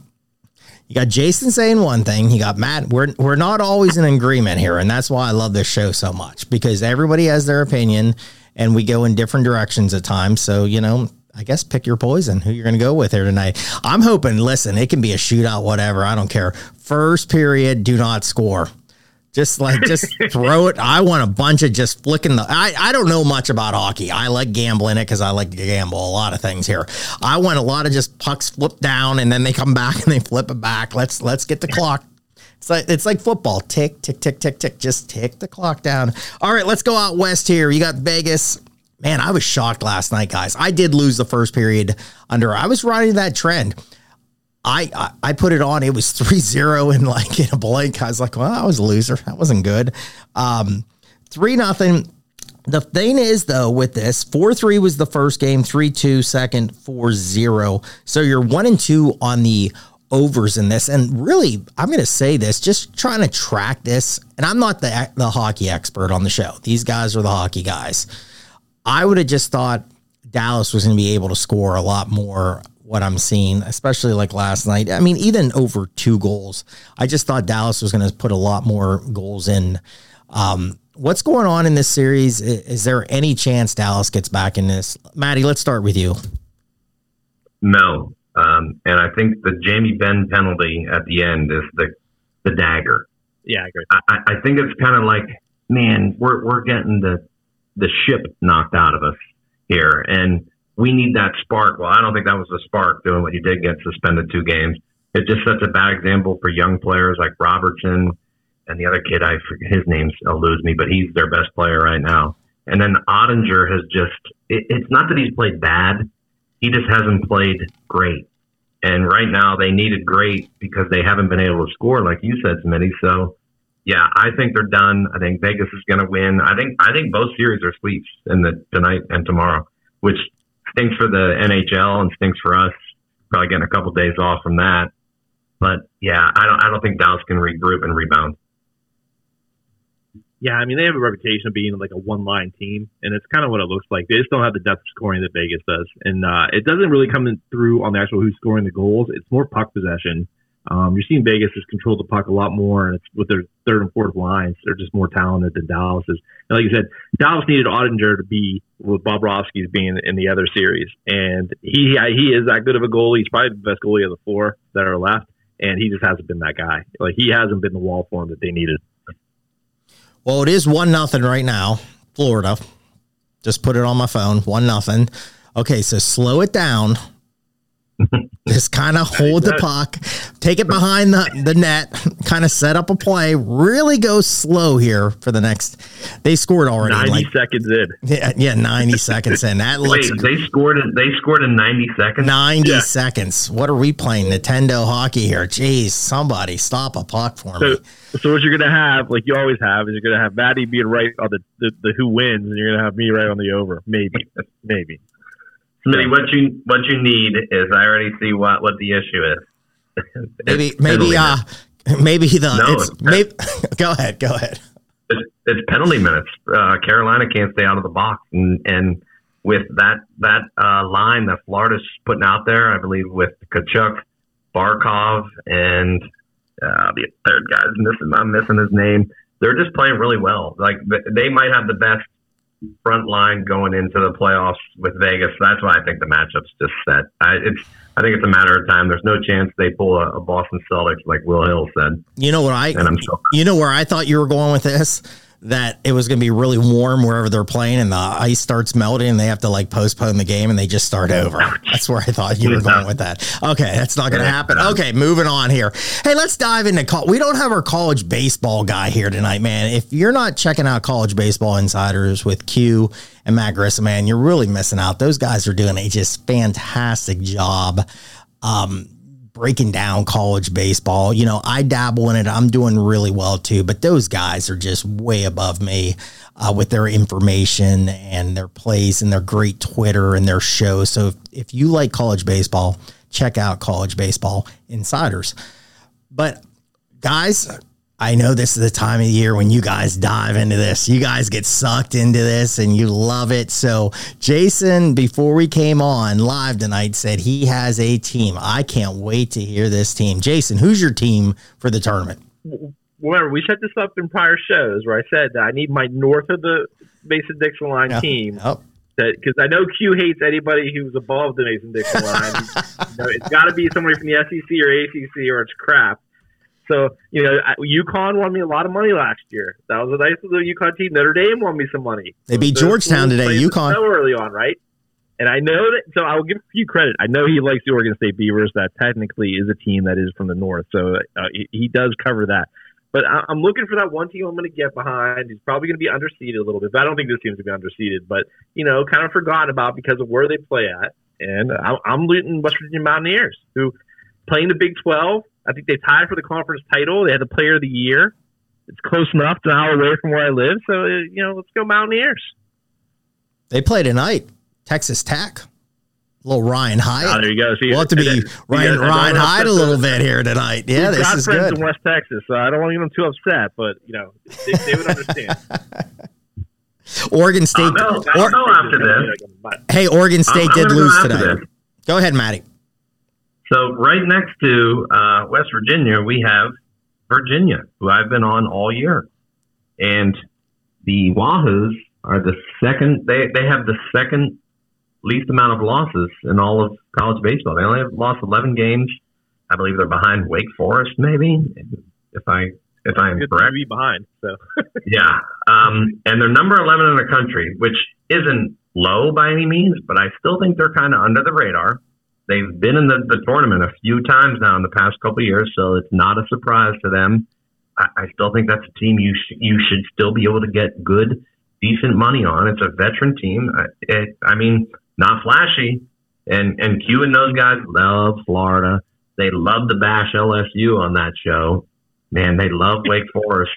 You got Jason saying one thing, you got Matt. We're, we're not always in agreement here, and that's why I love this show so much because everybody has their opinion and we go in different directions at times. So, you know, I guess pick your poison, who you're going to go with here tonight. I'm hoping, listen, it can be a shootout, whatever. I don't care. First period, do not score. Just like, just throw it. I want a bunch of just flicking the. I, I don't know much about hockey. I like gambling it because I like to gamble a lot of things here. I want a lot of just pucks flip down and then they come back and they flip it back. Let's let's get the clock. It's like it's like football. Tick, tick, tick, tick, tick. Just tick the clock down. All right, let's go out west here. You got Vegas. Man, I was shocked last night, guys. I did lose the first period under. I was riding that trend. I, I put it on. It was 3-0 and like in a blank. I was like, well, I was a loser. That wasn't good. Um, three nothing. The thing is though, with this, 4-3 was the first game, 3-2 second, 4-0. So you're one and two on the overs in this. And really, I'm gonna say this, just trying to track this, and I'm not the the hockey expert on the show. These guys are the hockey guys. I would have just thought Dallas was going to be able to score a lot more. What I'm seeing, especially like last night. I mean, even over two goals. I just thought Dallas was going to put a lot more goals in. Um, what's going on in this series? I- Is there any chance Dallas gets back in this? Matty, let's start with you. No. Um, and I think the Jamie Benn penalty at the end is the the dagger. Yeah, I agree. I, I I think it's kind of like, man, we're we're getting the the ship knocked out of us here, and we need that spark. Well, I don't think that was the spark doing what you did get suspended two games. It just sets a bad example for young players like Robertson and the other kid. I his name eludes me, but he's their best player right now. And then Oettinger has just. It, it's not that he's played bad. He just hasn't played great. And right now they needed great because they haven't been able to score, like you said, Smitty. So yeah, I think they're done. I think Vegas is going to win. I think I think both series are sweeps in the tonight and tomorrow, which stinks for the NHL and stinks for us. Probably getting a couple days off from that. But yeah, I don't I don't think Dallas can regroup and rebound. Yeah, I mean they have a reputation of being like a one line team, and it's kind of what it looks like. They just don't have the depth of scoring that Vegas does, and uh, it doesn't really come through on the actual who's scoring the goals. It's more puck possession. Um, you're seeing Vegas has controlled the puck a lot more, and it's with their third and fourth lines. They're just more talented than Dallas is. And like you said, Dallas needed Oettinger to be with Bobrovsky's being in the other series, and he he is that good of a goalie. He's probably the best goalie of the four that are left, and he just hasn't been that guy. Like he hasn't been the wall for him that they needed. Well, it is one nothing right now, Florida. Just put it on my phone, one nothing. Okay, so slow it down. Just kind of hold the puck, take it behind the, the net, kind of set up a play. Really go slow here for the next. They scored already. Ninety Like, seconds in. yeah, yeah, ninety seconds in. That Wait, looks they scored in they scored in ninety seconds. 90 Yeah. seconds. What are we playing? Nintendo hockey here. Jeez, somebody stop a puck for me. So, so what you're gonna have, like you always have, is you're gonna have Matty being right on the, the, the who wins, and you're gonna have me right on the over. Maybe, maybe. Smitty, what you what you need is I already see what what the issue is. Maybe, maybe, uh, minutes. maybe the. No, it's, it's- maybe, go ahead, go ahead. it's, it's penalty minutes. Uh, Carolina can't stay out of the box, and and with that that uh, line that Florida's putting out there, I believe with Tkachuk, Barkov, and uh, the third guy's missing. I'm missing his name. They're just playing really well. Like they might have the best front line going into the playoffs with Vegas. That's why I think the matchup's just set. I, it's I think it's a matter of time. There's no chance they pull a, a Boston Celtics like Will Hill said, You know what I? and I'm so You know where I thought you were going with this? That it was going to be really warm wherever they're playing, and the ice starts melting, and they have to like postpone the game, and they just start over. That's where I thought you were going with that. Okay, that's not going to happen. Okay, moving on here. Hey, let's dive into. col- We don't have our college baseball guy here tonight, man. If you're not checking out college baseball insiders with Q and Matt Grissom, man, you're really missing out. Those guys are doing a just fantastic job. Um, breaking down college baseball. You know, I dabble in it. I'm doing really well too, but those guys are just way above me uh, with their information and their plays and their great Twitter and their show. So if, if you like college baseball, check out College Baseball Insiders. But guys, I know this is the time of year when you guys dive into this. You guys get sucked into this and you love it. So, Jason, before we came on live tonight, said he has a team. I can't wait to hear this team. Jason, who's your team for the tournament? Remember, we set this up in prior shows where I said that I need my north of the Mason Dixon line team. Yep. Because I know Q hates anybody who's above the Mason Dixon line. you know, it's got to be somebody from the SEC or ACC or it's crap. So, you know, UConn won me a lot of money last year. That was a nice little UConn team. Notre Dame won me some money. They beat Those Georgetown today, UConn. So early on, right? And I know that, so I will give you credit. I know he likes the Oregon State Beavers. That technically is a team that is from the north, so uh, he, he does cover that. But I, I'm looking for that one team I'm going to get behind. He's probably going to be underseeded a little bit, but I don't think this team's going to be underseeded. But you know, kind of forgotten about because of where they play at. And I, I'm rooting West Virginia Mountaineers, who playing the Big 12. I think they tied for the conference title. They had the Player of the Year. It's close enough, an hour away from where I live. So uh, you know, let's go Mountaineers. They play tonight, Texas Tech. A little Ryan Hyatt. Ah, there you go. See, we'll have to be you Ryan, Ryan don't a little bit here tonight. Yeah, We've this got is friends good. in West Texas, so I don't want to get them too upset. But you know, they, they would understand. Oregon State. I'll Or- I'll go after this. hey, Oregon State I'm did go lose today. this. Go ahead, Matty. So right next to uh, West Virginia, we have Virginia, who I've been on all year, and the Wahoos are the second. They they have the second least amount of losses in all of college baseball. They only have lost 11 games. I believe they're behind Wake Forest, maybe if I if I am correct. be behind. So Yeah. Um, and they're number 11 in the country, which isn't low by any means, but I still think they're kind of under the radar. They've been in the, the tournament a few times now in the past couple of years, so it's not a surprise to them. I, I still think that's a team you sh- you should still be able to get good, decent money on. It's a veteran team. I, it, I mean, not flashy, and and Q and those guys love Florida. They love to bash LSU on that show. Man, they love Wake Forest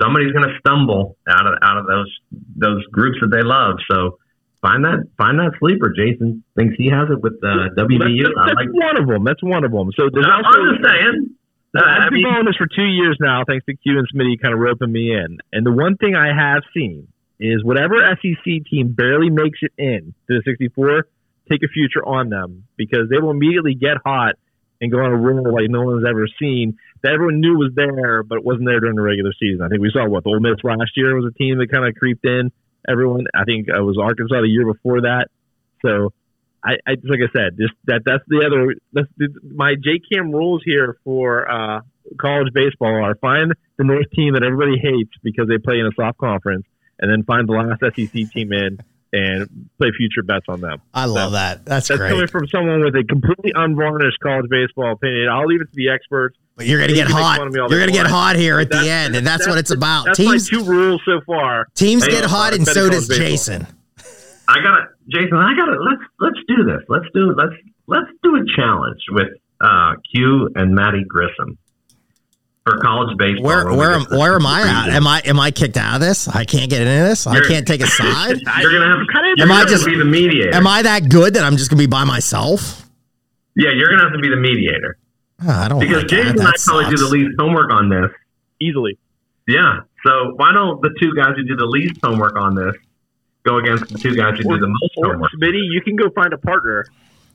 somebody's going to stumble out of out of those those groups that they love. So find that find that sleeper. Jason thinks he has it with uh, WVU. That's, I that's like. one of them. That's one of them. So there's I'm just saying. Uh, I've been mean, doing this for two years now, thanks to Q and Smitty kind of roping me in. And the one thing I have seen is whatever SEC team barely makes it in to the 64, take a future on them because they will immediately get hot and go on a roll like no one's ever seen. That everyone knew was there, but it wasn't there during the regular season. I think we saw what Ole Miss last year was a team that kind of creeped in. Everyone, I think it was Arkansas the year before that. So I, I like I said, just that that's the other that's the, my JKam rules here for uh, college baseball are find the North team that everybody hates because they play in a soft conference, and then find the last SEC team in and play future bets on them. I love that. That's, That's great. coming from someone with a completely unvarnished college baseball opinion. I'll leave it to the experts. But you're gonna get hot. fun of me all You're gonna get hot here at That's- the end, and that's, what it's about. That's teams my two rules so far. teams get hot, and so does baseball. Jason. I gotta, Jason. I gotta. Let's let's do this. Let's do let's let's do a challenge with uh, Q and Matty Grissom for college baseball. Where where am where am I at? Am I am I kicked out of this? I can't get into this. I You're- can't take a side. You're gonna have. Kinda- You're Am I just- be the mediator? Am I that good that I'm just gonna be by myself? Yeah, you're gonna have to be the mediator Oh, I don't because like Jason that. and I That probably do the least homework on this. Easily. Yeah. So why don't the two guys who do the least homework on this go against the two guys who do the most Or homework? Smitty, you can go find a partner,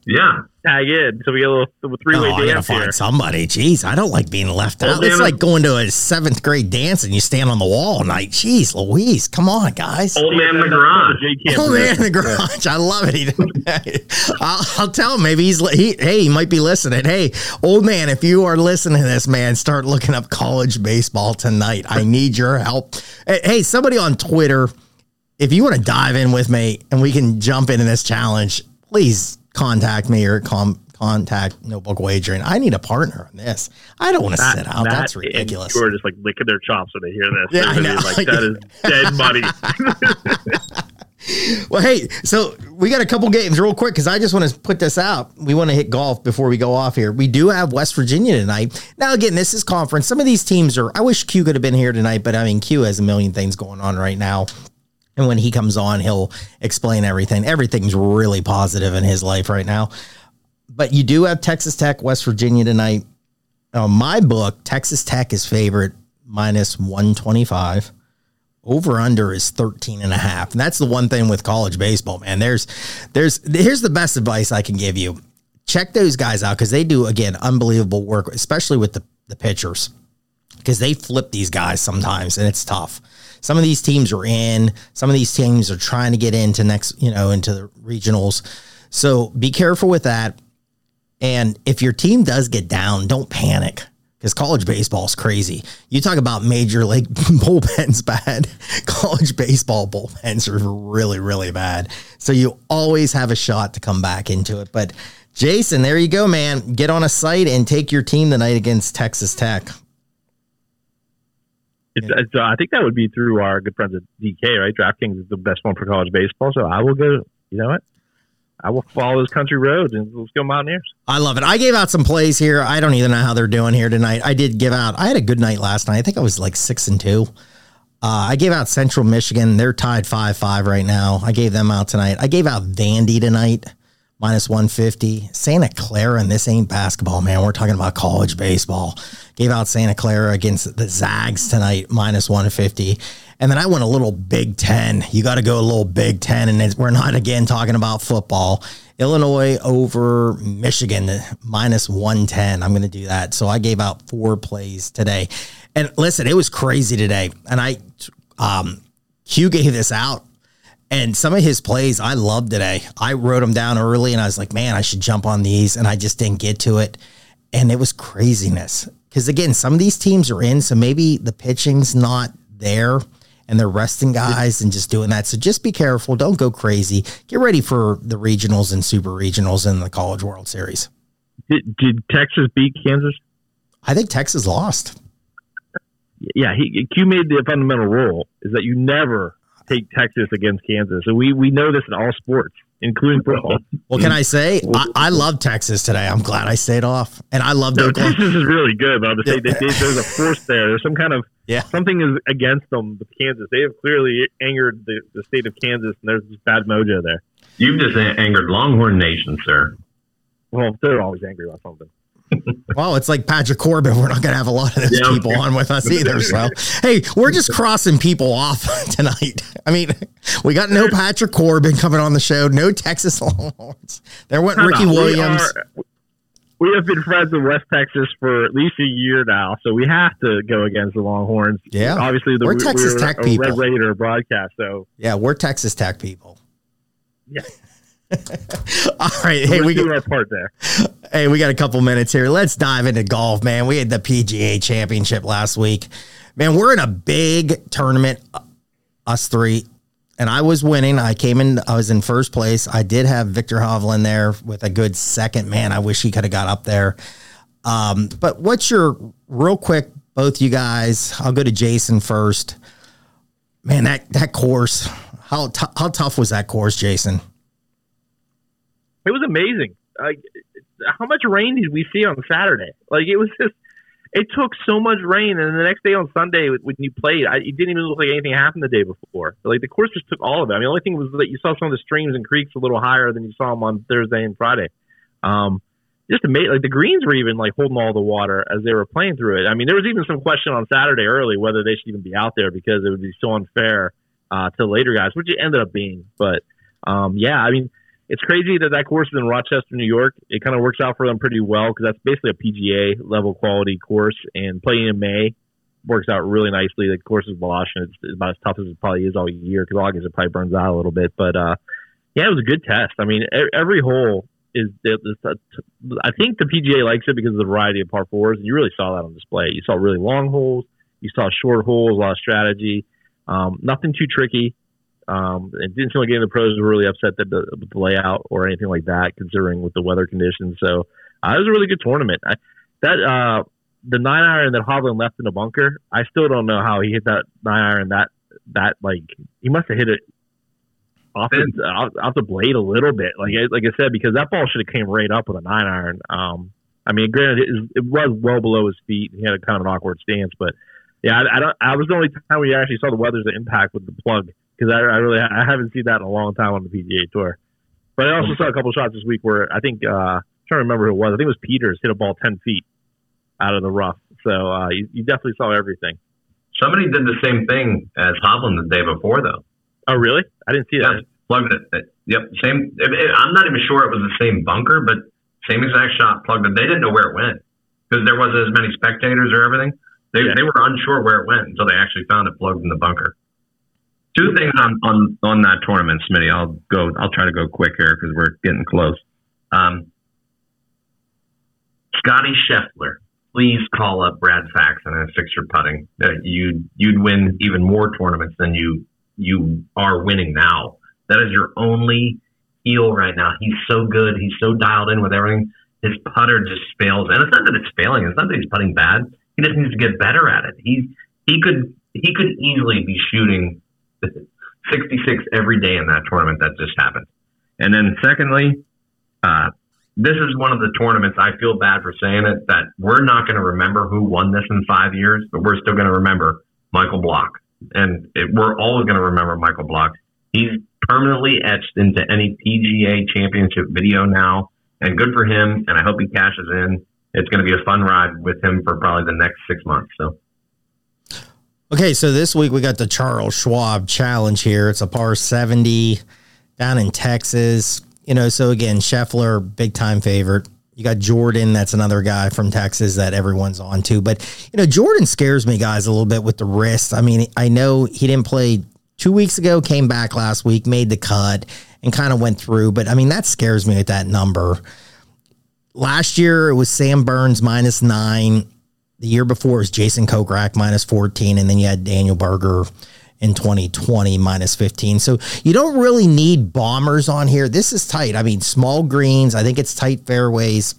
Yeah. tag in, so we get a little three way Oh, I gotta dance find here. somebody. Jeez, I don't like being left Well, out. It's like going to a seventh grade dance and you stand on the wall all night. Jeez, Louise, come on, guys. Old man in the garage. the JKam for man, in the garage. I love it. I'll, I'll tell him. Maybe he's he. Hey, he might be listening. Hey, old man, if you are listening to this, man, start looking up college baseball tonight. I need your help. Hey, hey, somebody on Twitter, if you want to dive in with me and we can jump into this challenge, please contact me or com- contact Notebook Wagering. I need a partner on this. I don't want to sit out. Matt That's ridiculous. You are just like licking their chops when they hear this. Yeah, I know. Like that is dead money. Well, hey, so we got a couple games real quick because I just want to put this out. We want to hit golf before we go off here. We do have West Virginia tonight. Now, again, this is conference. Some of these teams are. I wish Q could have been here tonight, but I mean, Q has a million things going on right now. And when he comes on, he'll explain everything. Everything's really positive in his life right now. But you do have Texas Tech, West Virginia tonight. On my book, Texas Tech is favorite minus 125 over under is 13 and a half. And that's the one thing with college baseball, man. There's there's here's the best advice I can give you. Check those guys out because they do again unbelievable work, especially with the, the pitchers. Because they flip these guys sometimes and it's tough. Some of these teams are in, some of these teams are trying to get into next, you know, into the regionals. So be careful with that. And if your team does get down, don't panic because college baseball is crazy. You talk about major league bullpens bad. college baseball bullpens are really, really bad. So you always have a shot to come back into it. But Jason, there you go, man. Get on a site and take your team tonight against Texas Tech. It's, it's, uh, I think that would be through our good friends at DK, right? DraftKings is the best one for college baseball. So I will go, you know what? I will follow those country roads and let's go Mountaineers. I love it. I gave out some plays here. I don't even know how they're doing here tonight. I did give out. I had a good night last night. I think I was like six and two. Uh, I gave out Central Michigan. They're tied five five right now. I gave them out tonight. I gave out Vandy tonight minus 150. Santa Clara, and this ain't basketball, man. We're talking about college baseball. Gave out Santa Clara against the Zags tonight, minus 150. And then I went a little Big Ten. You got to go a little Big Ten. And we're not, again, talking about football. Illinois over Michigan, minus 110. I'm going to do that. So I gave out four plays today. And listen, it was crazy today. And I, um, gave this out. And some of his plays I loved today. I wrote them down early and I was like, man, I should jump on these. And I just didn't get to it. And it was craziness. Because again, some of these teams are in. So maybe the pitching's not there and they're resting guys and just doing that. So just be careful. Don't go crazy. Get ready for the regionals and super regionals in the College World Series. Did, did Texas beat Kansas? I think Texas lost. Yeah, he, Q made the fundamental rule is that you never take Texas against Kansas. So we, we know this in all sports including football. Well, can I say I, I love Texas today? I'm glad I stayed off, and I love no, Texas is really good. But I'm just saying there's a force there. There's some kind of yeah something is against them with Kansas. They have clearly angered the, the state of Kansas, and there's bad mojo there. You've just angered Longhorn Nation, sir. Well, they're always angry about something well, it's like Patrick Corbin. We're not going to have a lot of those yeah, people on with us either. So, hey, we're just crossing people off tonight. I mean, we got no Patrick Corbin coming on the show, no Texas Longhorns. There went Ricky Williams. We, are, we have been friends in West Texas for at least a year now, so we have to go against the Longhorns. Yeah, obviously, the, we're Texas we're Tech people. Red Raider broadcast. So, yeah, we're Texas Tech people. Yeah. All right, hey, we got our part there. Hey, we got a couple minutes here. Let's dive into golf, man. We had the PGA Championship last week. Man, we're in a big tournament, us three, and I was winning. I came in, I was in first place. I did have Viktor Hovland there with a good second. Man, I wish he could have got up there. Um, but what's your real quick, both you guys? I'll go to Jason first. Man, that that course, how t- how tough was that course, Jason? It was amazing. Like, how much rain did we see on Saturday? Like, it was just, it took so much rain. And the next day on Sunday, when you played, I, it didn't even look like anything happened the day before. Like, the course just took all of it. I mean, the only thing was that you saw some of the streams and creeks a little higher than you saw them on Thursday and Friday. Um, just amazing. Like the greens were even like holding all the water as they were playing through it. I mean, there was even some question on Saturday early whether they should even be out there because it would be so unfair uh, to later guys, which it ended up being. But um, yeah, I mean, it's crazy that that course is in Rochester, New York. It kind of works out for them pretty well because that's basically a PGA level quality course, and playing in May works out really nicely. The course is lush, and it's, about as tough as it probably is all year because August it probably burns out a little bit. But uh, yeah, it was a good test. I mean, every hole is. I think the PGA likes it because of the variety of par fours, and you really saw that on display. You saw really long holes, you saw short holes, a lot of strategy. Um, nothing too tricky. Um, it didn't seem like any of the pros were really upset that the, with the layout or anything like that, considering with the weather conditions. So uh, it was a really good tournament. I, that uh, the nine iron that Hovland left in the bunker, I still don't know how he hit that nine iron that that like he must have hit it off the off, off the blade a little bit. Like I- like I said, because that ball should have came right up with a nine iron. Um, I mean, granted, it, is- it was well below his feet. He had a kind of an awkward stance, but yeah, I, I don't. I was the only time we actually saw the weather's impact with the plug because I, I really I haven't seen that in a long time on the PGA Tour. But I also saw a couple shots this week where I think uh, I'm trying to remember who it was. I think it was Peters hit a ball ten feet out of the rough. So uh, you, you definitely saw everything. Somebody did the same thing as Hovland the day before, though. Oh, really? I didn't see Yeah, that. plugged it. it- Yep, same. it- it- I'm not even sure it was the same bunker, but same exact shot. Plugged it. They didn't know where it went because there wasn't as many spectators or everything. They Yeah. they were unsure where it went until they actually found it plugged in the bunker. Two things on on on that tournament, Smitty. I'll go. I'll try to go quick here because we're getting close. Um, Scotty Scheffler, please call up Brad Faxon and fix your putting. Uh, you'd you'd win even more tournaments than you you are winning now. That is your only heel right now. He's so good. He's so dialed in with everything. His putter just fails, and it's not that it's failing. It's not that he's putting bad. He just needs to get better at it. He he could he could easily be shooting 66 every day in that tournament that just happened. And then secondly, uh, this is one of the tournaments I feel bad for saying it that we're not going to remember who won this in five years, but we're still going to remember Michael Block, and it, we're always going to remember Michael Block. He's permanently etched into any PGA Championship video now, and good for him. And I hope he cashes in. It's going to be a fun ride with him for probably the next six months. So. Okay, so this week we got the Charles Schwab Challenge here. It's a par 70 down in Texas. You know, so again, Scheffler, big time favorite. You got Jordan, that's another guy from Texas that everyone's on to. But, you know, Jordan scares me, guys, a little bit with the wrist. I mean, I know he didn't play two weeks ago, came back last week, made the cut, and kind of went through. But I mean, that scares me with that number. Last year, it was Sam Burns minus nine. The year before was Jason Kokrak minus 14, and then you had Daniel Berger in 2020 minus 15. So you don't really need bombers on here. This is tight. I mean, small greens. I think it's tight fairways.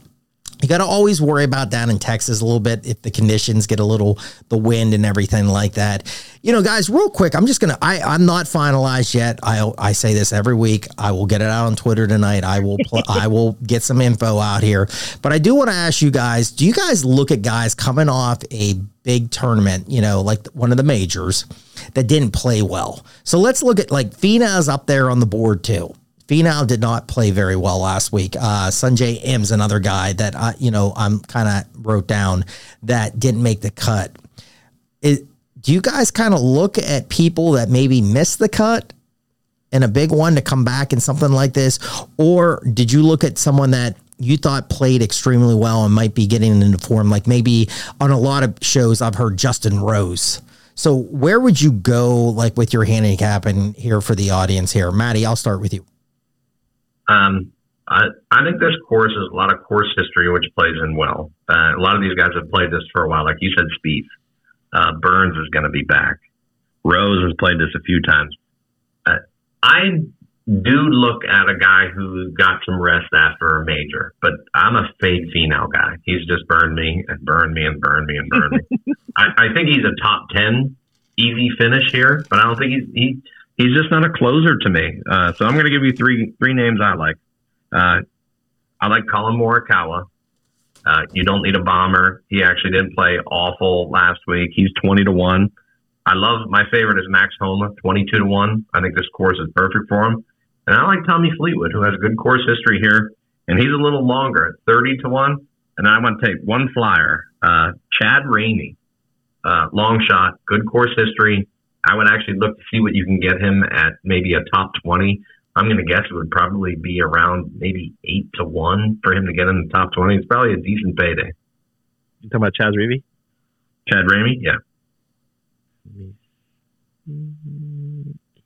You got to always worry about down in Texas a little bit if the conditions get a little the wind and everything like that. You know, guys, real quick, I'm just gonna. I I'm not finalized yet. I I say this every week. I will get it out on Twitter tonight. I will pl- I will get some info out here. But I do want to ask you guys: Do you guys look at guys coming off a big tournament? You know, like one of the majors that didn't play well. So let's look at like Finau's up there on the board too. Finau did not play very well last week. Uh, Sungjae Im's another guy that I, you know, I'm kind of wrote down that didn't make the cut. It, do you guys kind of look at people that maybe missed the cut and a big one to come back in something like this, or did you look at someone that you thought played extremely well and might be getting into form? Like maybe on a lot of shows, I've heard Justin Rose. So where would you go, like with your handicap and here for the audience here, Matty? I'll start with you. Um, I, I think this course is a lot of course history, which plays in well. Uh, a lot of these guys have played this for a while. Like you said, Spieth. Uh, Burns is going to be back. Rose has played this a few times. Uh, I do look at a guy who got some rest after a major, but I'm a fade Finau guy. He's just burned me and burned me and burned me and burned me. I, I think he's a top 10 easy finish here, but I don't think he's, he, he's just not a closer to me. Uh, so I'm going to give you three three names I like. Uh, I like Collin Morikawa. Uh, you don't need a bomber. He actually didn't play awful last week. He's twenty to one. I love my favorite is Max Homa, twenty two to one. I think this course is perfect for him. And I like Tommy Fleetwood, who has a good course history here, and he's a little longer thirty to one. And I want to take one flyer, uh, Chad Ramey, uh, long shot, good course history. I would actually look to see what you can get him at maybe a top 20. I'm going to guess it would probably be around maybe 8 to 1 for him to get in the top 20. It's probably a decent payday. You talking about Chaz Reavy? Chad Ramey? Yeah.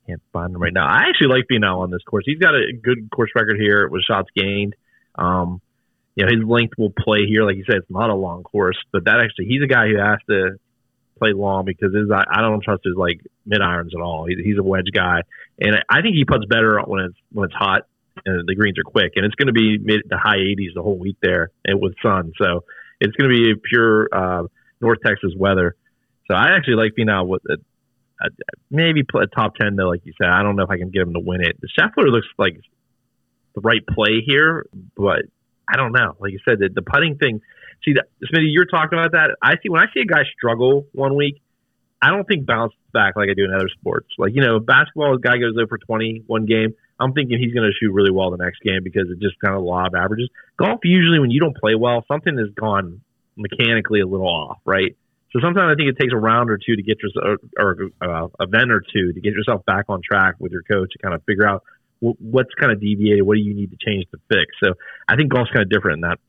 Can't find him right now. I actually like Finau on this course. He's got a good course record here with shots gained. Um, you know, his length will play here. Like you said, it's not a long course, but that actually, he's a guy who has to play long because his, I, I don't trust his like mid irons at all. He, he's a wedge guy, and I think he puts better when it's when it's hot and the greens are quick. And it's going to be mid to high 80s the whole week there, and with sun. So it's going to be pure uh, North Texas weather. So I actually like Finau with it. uh, maybe a top ten though, like you said. I don't know if I can get him to win it. Scheffler looks like the right play here, but I don't know. Like you said, the, the putting thing. See, that, Smitty, you're talking about that. I see when I see a guy struggle one week, I don't think bounce back like I do in other sports. Like you know, basketball, a guy goes over 20 one game. I'm thinking he's going to shoot really well the next game because it just kind of law of averages. Golf usually, when you don't play well, something has gone mechanically a little off, right? So sometimes I think it takes a round or two to get yourself, or, or uh, event or two to get yourself back on track with your coach to kind of figure out what's kind of deviated, what do you need to change to fix. So I think golf's kind of different in that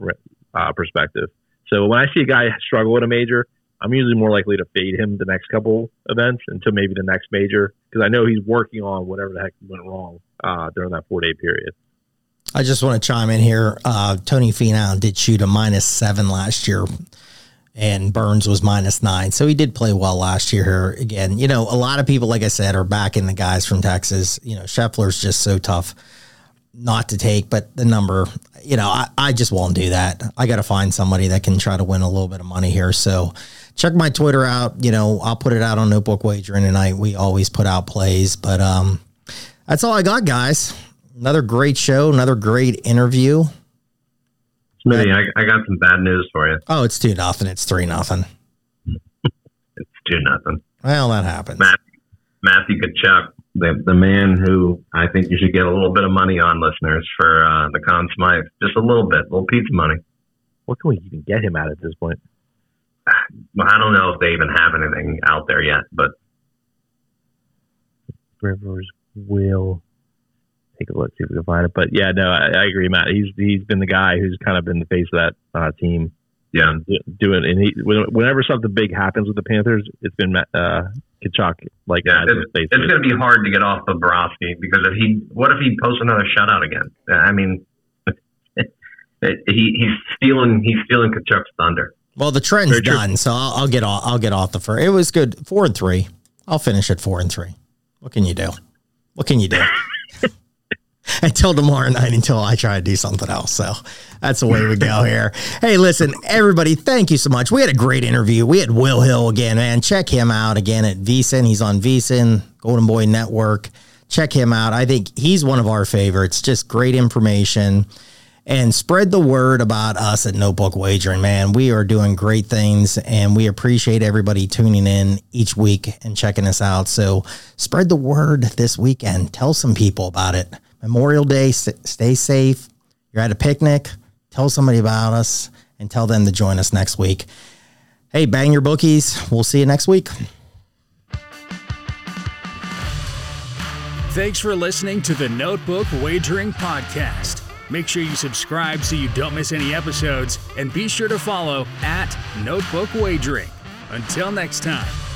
uh, perspective. So when I see a guy struggle at a major, I'm usually more likely to fade him the next couple events until maybe the next major because I know he's working on whatever the heck went wrong uh, during that four day period. I just want to chime in here. Uh, Tony Finau did shoot a minus seven last year, and Burns was minus nine. So he did play well last year here again. You know, a lot of people, like I said, are backing the guys from Texas. You know, Scheffler's just so tough not to take, but the number, you know, I, I just won't do that. I got to find somebody that can try to win a little bit of money here. So check my Twitter out. You know, I'll put it out on Notebook Wagering tonight. We always put out plays, but um, that's all I got, guys. Another great show, another great interview. Smitty, I, I got some bad news for you. Oh, it's two nothing. It's three nothing. it's two nothing. Well, that happens. Matthew, Matthew Tkachuk, the the man who I think you should get a little bit of money on, listeners, for uh, the Conn Smythe. Just a little bit, a little piece of money. What can we even get him at at this point? Well, I don't know if they even have anything out there yet, but Rivers will take a look, see if we can find it. But yeah, no, I, I agree, Matt. He's he's been the guy who's kind of been the face of that uh, team. Yeah, doing and he whenever something big happens with the Panthers, it's been uh, Tkachuk. Like yeah, it's, it's going to be hard to get off the Bobrovsky because if he, what if he posts another shutout again? I mean, he he's stealing he's stealing Tkachuk's thunder. Well, the trend's done, so I'll, I'll, get off. I'll get off the first. It was good, four and three. I'll finish at four and three. What can you do? What can you do? until tomorrow night until I try to do something else. So that's the way we go here. Hey, listen, everybody, thank you so much. We had a great interview. We had Will Hill again, man. Check him out again at VSiN. He's on VSiN, Golden Boy Network. Check him out. I think he's one of our favorites. Just great information. And spread the word about us at Notebook Wagering, man. We are doing great things and we appreciate everybody tuning in each week and checking us out. So spread the word this weekend. Tell some people about it. Memorial Day, stay safe. You're at a picnic, tell somebody about us and tell them to join us next week. Hey, bang your bookies. We'll see you next week. Thanks for listening to the Notebook Wagering Podcast. Make sure you subscribe so you don't miss any episodes, and be sure to follow at Notebook Wagering. Until next time.